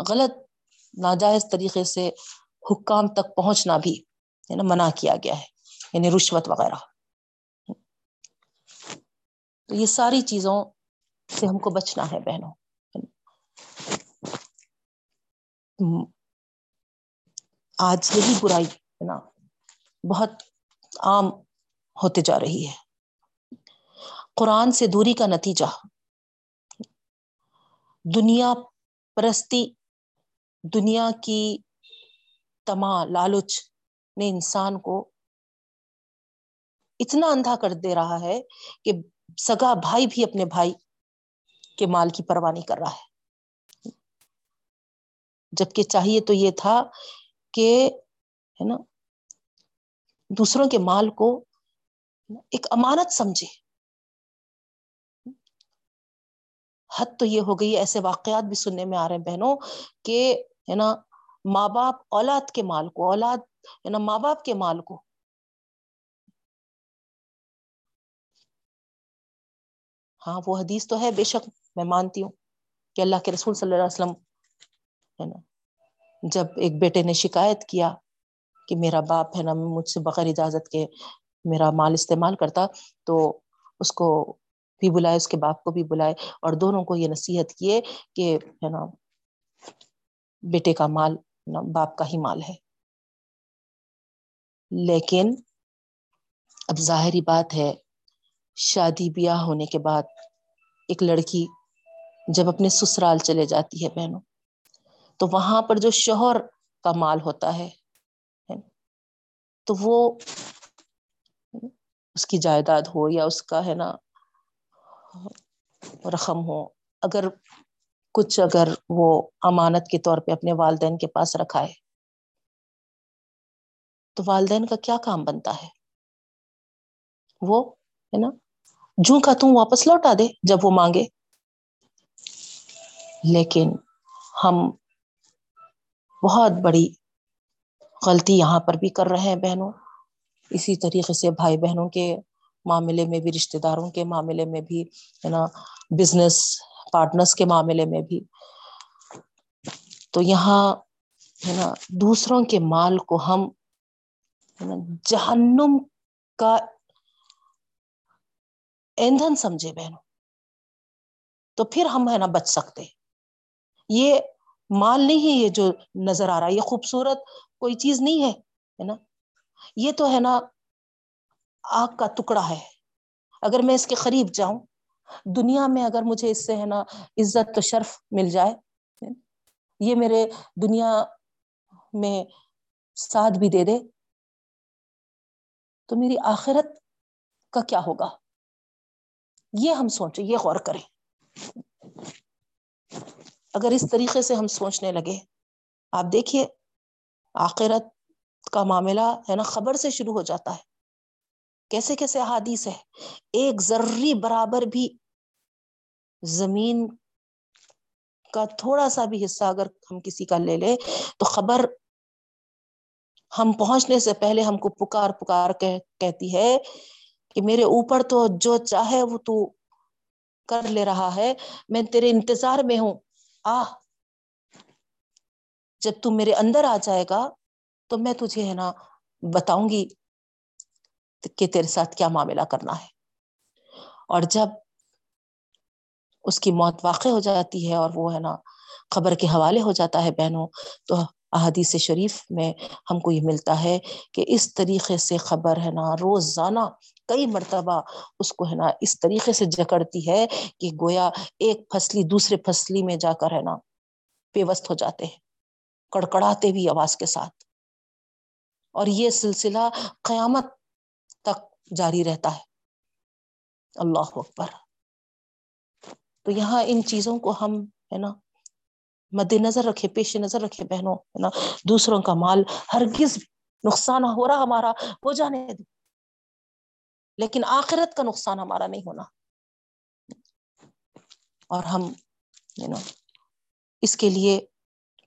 غلط، ناجائز طریقے سے حکام تک پہنچنا بھی، ہے نا، منع کیا گیا ہے یعنی رشوت وغیرہ۔ تو یہ ساری چیزوں سے ہم کو بچنا ہے بہنوں۔ آج یہی برائی ہے نا، بہت عام ہوتے جا رہی ہے۔ قرآن سے دوری کا نتیجہ۔ دنیا پرستی، دنیا کی تما لالچ نے انسان کو اتنا اندھا کر دے رہا ہے کہ سگا بھائی بھی اپنے بھائی کے مال کی پرواہ نہیں کر رہا ہے۔ جبکہ چاہیے تو یہ تھا کہ، ہے نا، دوسروں کے مال کو ایک امانت سمجھے۔ حد تو یہ ہو گئی، ایسے واقعات بھی سننے میں آ رہے ہیں بہنوں، کہ، ہے نا، ماں باپ اولاد کے مال کو، اولاد، ہے نا، ماں باپ کے مال کو ہاں وہ حدیث تو ہے، بے شک میں مانتی ہوں کہ اللہ کے رسول صلی اللہ علیہ وسلم ہے نا، جب ایک بیٹے نے شکایت کیا کہ میرا باپ ہے نا، مجھ سے بغیر اجازت کے میرا مال استعمال کرتا، تو اس کو بھی بلائے، اس کے باپ کو بھی بلائے اور دونوں کو یہ نصیحت کیے کہ ہے نا، بیٹے کا مال نا، باپ کا ہی مال ہے۔ لیکن اب ظاہری بات ہے شادی بیاہ ہونے کے بعد ایک لڑکی جب اپنے سسرال چلے جاتی ہے بہنوں، تو وہاں پر جو شوہر کا مال ہوتا ہے، تو وہ اس کی جائیداد ہو یا اس کا ہے نا رقم ہو، اگر کچھ اگر وہ امانت کے طور پہ اپنے والدین کے پاس رکھا ہے تو والدین کا کیا کام بنتا ہے؟ وہ ہے نا جو کا تم واپس لوٹا دے جب وہ مانگے۔ لیکن ہم بہت بڑی غلطی یہاں پر بھی کر رہے ہیں بہنوں۔ اسی طریقے سے بھائی بہنوں کے معاملے میں بھی رشتے داروں کے معاملے میں بھی، ہے نا بزنس پارٹنرس کے معاملے میں بھی۔ تو یہاں، ہے نا، دوسروں کے مال کو ہم جہنم کا ایندھن سمجھے بہنوں۔ تو پھر ہم ہے نا بچ سکتے۔ یہ مال نہیں ہے یہ جو نظر آ رہا ہے، یہ خوبصورت کوئی چیز نہیں ہے ہے نا؟ یہ تو ہے نا آگ کا ٹکڑا ہے۔ اگر میں اس کے قریب جاؤں، دنیا میں اگر مجھے اس سے ہے نا عزت تو شرف مل جائے یہ میرے دنیا میں ساتھ بھی دے دے، تو میری آخرت کا کیا ہوگا؟ یہ ہم سوچیں، یہ غور کریں۔ اگر اس طریقے سے ہم سوچنے لگے، آپ دیکھیے، آخرت کا معاملہ ہے نا، خبر سے شروع ہو جاتا ہے۔ کیسے کیسے احادیث ہے ایک ضروری برابر بھی زمین کا تھوڑا سا بھی حصہ اگر ہم کسی کا لے لے تو خبر ہم پہنچنے سے پہلے ہم کو پکار پکار کہتی ہے کہ میرے اوپر تو جو چاہے وہ تو کر لے رہا ہے، میں تیرے انتظار میں ہوں۔ آ جب تم میرے اندر آ جائے گا تو میں تجھے ہے نا بتاؤں گی کہ تیرے ساتھ کیا معاملہ کرنا ہے۔ اور جب اس کی موت واقع ہو جاتی ہے اور وہ ہے نا خبر کے حوالے ہو جاتا ہے بہنوں، تو احادیث شریف میں ہم کو یہ ملتا ہے کہ اس طریقے سے خبر ہے نا، روزانہ کئی مرتبہ اس کو ہے نا اس طریقے سے جکڑتی ہے کہ گویا ایک فصلی دوسرے فصلی میں جا کر ہے نا پیوست ہو جاتے ہیں، کڑکڑاتے بھی آواز کے ساتھ۔ اور یہ سلسلہ قیامت تک جاری رہتا ہے۔ اللہ اکبر۔ تو یہاں ان چیزوں کو ہم ہے نا مد نظر رکھے، پیش نظر رکھے بہنوں، ہے نا؟ دوسروں کا مال ہرگز نقصان ہو رہا ہمارا ہو جانے لیکن آخرت کا نقصان ہمارا نہیں ہونا۔ اور ہم نا اس کے لیے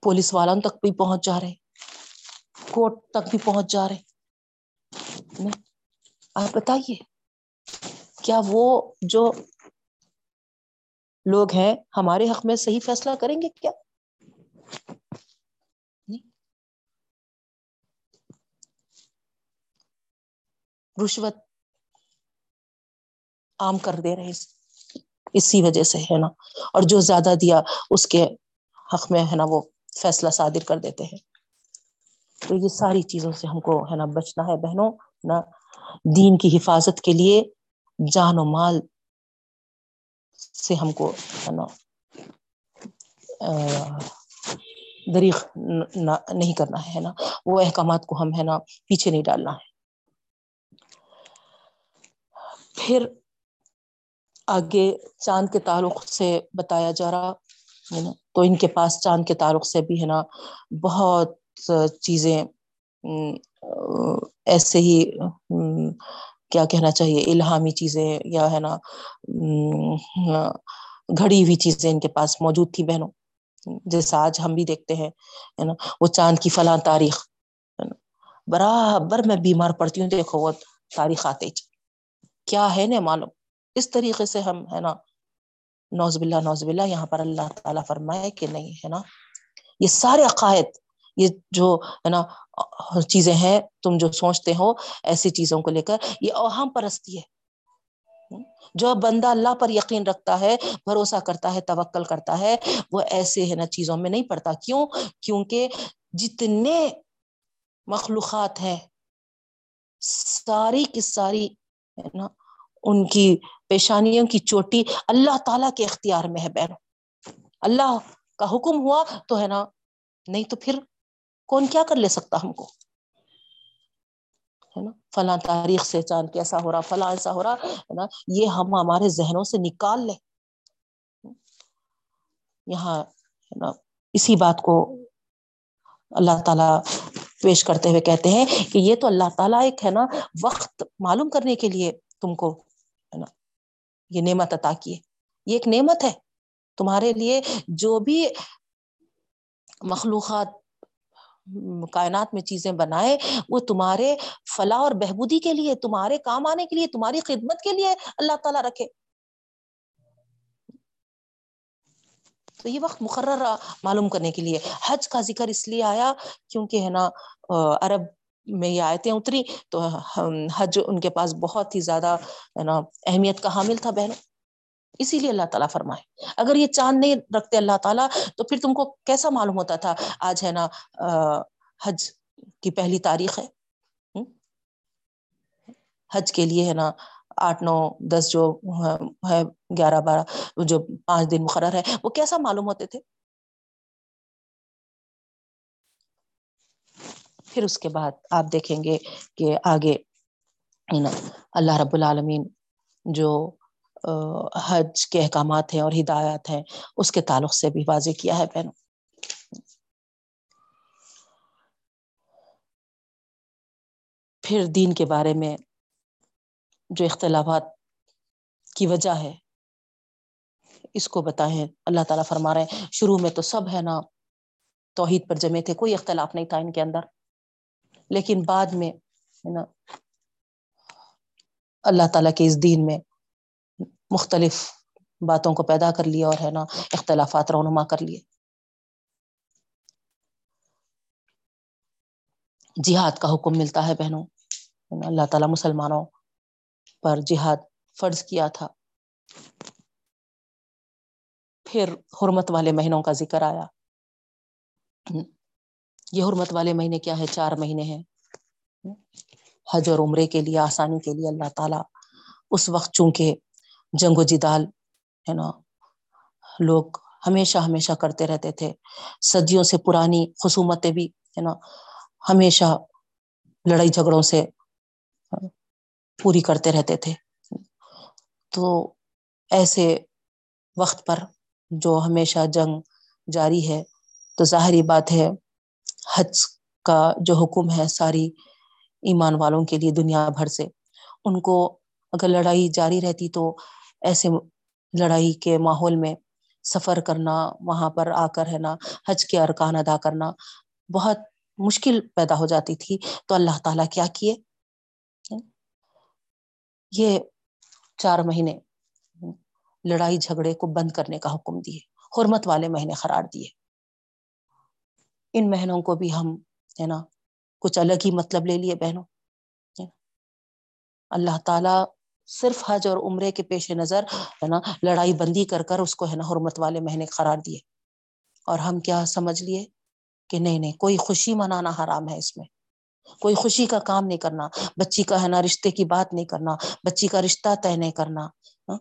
پولیس والوں تک بھی پہنچ جا رہے، کورٹ تک بھی پہنچ جا رہے آپ بتائیے، کیا وہ جو لوگ ہیں ہمارے حق میں صحیح فیصلہ کریں گے کیا؟ رشوت عام کر دے رہے اسی وجہ سے ہے نا۔ اور جو زیادہ دیا، اس کے حق میں ہے نا وہ فیصلہ صادر کر دیتے ہیں۔ تو یہ ساری چیزوں سے ہم کو ہے نا بچنا ہے بہنوں نہ دین کی حفاظت کے لیے، جان و مال سے ہم کو ہے نا دریغ نہیں کرنا ہے نا۔ وہ احکامات کو ہم ہے نا پیچھے نہیں ڈالنا ہے۔ پھر آگے چاند کے تعلق سے بتایا جا رہا، ہے نا؟ تو ان کے پاس چاند کے تعلق سے بھی، ہے نا، بہت چیزیں ایسے ہی کیا کہنا چاہیے، الہامی چیزیں یا، ہے نا گھڑی ہوئی چیزیں ان کے پاس موجود تھی بہنوں۔ جیسا آج ہم بھی دیکھتے ہیں، ہے نا، وہ چاند کی فلاں تاریخ برابر میں بیمار پڑتی ہوں، دیکھو، وہ تاریخ آتے کیا ہے نا معلوم؟ اس طریقے سے ہم، ہے نا نوزب اللہ نوزب اللہ یہاں پر اللہ تعالی فرمائے کہ نہیں، ہے نا، یہ سارے عقائد، یہ جو، ہے نا، چیزیں ہیں، تم جو سوچتے ہو، ایسی چیزوں کو لے کر، یہ اوہام پرستی ہے۔ جو بندہ اللہ پر یقین رکھتا ہے، بھروسہ کرتا ہے، توکل کرتا ہے، وہ ایسے، ہے نا، چیزوں میں نہیں پڑتا۔ کیوں؟ کیونکہ جتنے مخلوقات ہیں، ساری کی ساری ہے نا، ان کی پیشانیوں کی چوٹی اللہ تعالی کے اختیار میں ہے بہنوں اللہ کا حکم ہوا تو ہے نا، نہیں تو پھر کون کیا کر لے سکتا ہم کو؟ ہے نا، فلاں تاریخ سے چاند کیسا ہو رہا، فلاں ایسا ہو رہا، ہے نا، یہ ہم ہمارے ذہنوں سے نکال لیں۔ یہاں، ہے نا، اسی بات کو اللہ تعالی پیش کرتے ہوئے کہتے ہیں کہ یہ تو اللہ تعالی ایک ہے نا، وقت معلوم کرنے کے لیے تم کو، ہے نا، یہ نعمت عطا کی ہے یہ ایک نعمت ہے۔ تمہارے لیے جو بھی مخلوقات کائنات میں چیزیں بنائے، وہ تمہارے فلاح اور بہبودی کے لیے، تمہارے کام آنے کے لیے، تمہاری خدمت کے لیے اللہ تعالی رکھے۔ تو یہ وقت مقرر معلوم کرنے کے لیے۔ حج کا ذکر اس لیے آیا کیونکہ ہے نا عرب میں یہ آیتیں اتری تو حج ان کے پاس بہت ہی زیادہ ہے نا اہمیت کا حامل تھا بہنوں۔ اسی لیے اللہ تعالیٰ فرمائے، اگر یہ چاند نہیں رکھتے اللہ تعالیٰ تو پھر تم کو کیسا معلوم ہوتا تھا؟ آج ہے نا حج کی پہلی تاریخ ہے۔ حج کے لیے ہے نا آٹھ، نو، دس جو ہے، گیارہ، بارہ، جو پانچ دن مقرر ہے، وہ کیسا معلوم ہوتے تھے؟ پھر اس کے بعد آپ دیکھیں گے کہ آگے اللہ رب العالمین جو حج کے احکامات ہیں اور ہدایات ہیں، اس کے تعلق سے بھی واضح کیا ہے بہنوں۔ پھر دین کے بارے میں جو اختلافات کی وجہ ہے، اس کو بتائیں۔ اللہ تعالی فرما رہے ہیں، شروع میں تو سب ہے نا، توحید پر جمے تھے، کوئی اختلاف نہیں تھا ان کے اندر۔ لیکن بعد میں ہے نا، اللہ تعالی کے اس دین میں مختلف باتوں کو پیدا کر لیا اور ہے نا، اختلافات رونما کر لیے۔ جہاد کا حکم ملتا ہے بہنوں اللہ تعالی مسلمانوں پر جہاد فرض کیا تھا۔ پھر حرمت والے مہینوں کا ذکر آیا۔ یہ حرمت والے مہینے کیا ہے چار مہینے ہیں۔ حج اور عمرے کے لیے، آسانی کے لیے اللہ تعالی اس وقت چونکہ جنگ و جدال، ہے نا، لوگ ہمیشہ ہمیشہ کرتے رہتے تھے۔ صدیوں سے پرانی خصومتیں بھی، ہے نا، ہمیشہ لڑائی جھگڑوں سے پوری کرتے رہتے تھے۔ تو ایسے وقت پر جو ہمیشہ جنگ جاری ہے، تو ظاہری بات ہے، حج کا جو حکم ہے ساری ایمان والوں کے لیے دنیا بھر سے، ان کو اگر لڑائی جاری رہتی تو ایسے لڑائی کے ماحول میں سفر کرنا، وہاں پر آ کر ہے نا حج کے ارکان ادا کرنا بہت مشکل پیدا ہو جاتی تھی۔ تو اللہ تعالی کیا کیے؟ یہ چار مہینے لڑائی جھگڑے کو بند کرنے کا حکم دیے، حرمت والے مہینے قرار دیے۔ ان مہینوں کو بھی ہم، ہے نا، کچھ الگ ہی مطلب لے لیے بہنوں۔ اللہ تعالی صرف حج اور عمرے کے پیش نظر، ہے نا، لڑائی بندی کر کر اس کو، ہے نا، حرمت والے مہینے قرار دیے۔ اور ہم کیا سمجھ لیے کہ نہیں نہیں، کوئی خوشی منانا حرام ہے اس میں۔ کوئی خوشی کا کام نہیں کرنا، بچی کا ہے نا رشتے کی بات نہیں کرنا، بچی کا رشتہ طے نہیں کرنا ہاں؟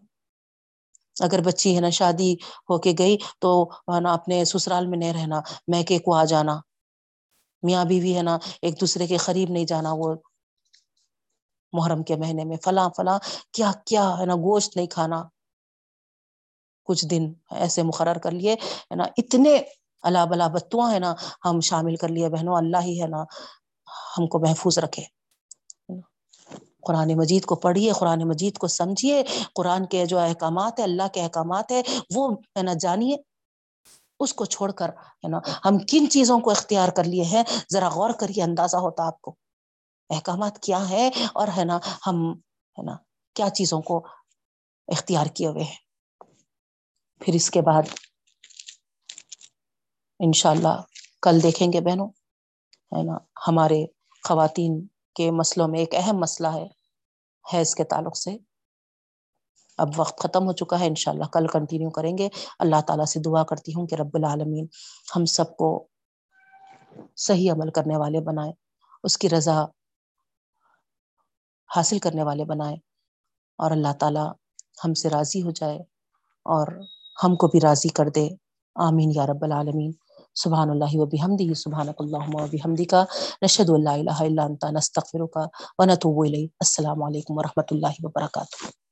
اگر بچی ہے نا شادی ہو کے گئی تو ہے نا اپنے سسرال میں نہیں رہنا میکے کو آ جانا۔ میاں بیوی ہے نا ایک دوسرے کے قریب نہیں جانا وہ محرم کے مہینے میں، فلاں فلاں، کیا کیا ہے نا گوشت نہیں کھانا۔ کچھ دن ایسے مقرر کر لیے، ہے نا اتنے اللہ بلا بتواں ہے نا ہم شامل کر لیے، بہنوں، اللہ ہی ہے نا۔ ہم کو محفوظ رکھے۔ قرآن مجید کو پڑھیے، قرآن مجید کو سمجھیے۔ قرآن کے جو احکامات ہے اللہ کے احکامات ہے وہ ہے نا جانیے۔ اس کو چھوڑ کر، ہے نا، ہم کن چیزوں کو اختیار کر لیے ہیں؟ ذرا غور کریے، اندازہ ہوتا آپ کو۔ احکامات کیا ہے اور ہے نا، ہم، ہے نا، کیا چیزوں کو اختیار کیے ہوئے ہیں۔ پھر اس کے بعد انشاء اللہ کل دیکھیں گے بہنوں۔ ہے نا، ہمارے خواتین کے مسئلوں میں ایک اہم مسئلہ ہے حیض کے تعلق سے۔ اب وقت ختم ہو چکا ہے ان شاء اللہ کل کنٹینیو کریں گے۔ اللہ تعالی سے دعا کرتی ہوں کہ رب العالمین ہم سب کو صحیح عمل کرنے والے بنائے، اس کی رضا حاصل کرنے والے بنائے اور اللہ تعالی ہم سے راضی ہو جائے اور ہم کو بھی راضی کر دے۔ آمین یا رب العالمین۔ سبحان اللہ و بحمدی سبحان اللہ و بحمدی کا نشد اللہ الہ الا انت، نستغفرک و نتوب الیک۔ السلام علیکم و رحمۃ اللہ وبرکاتہ۔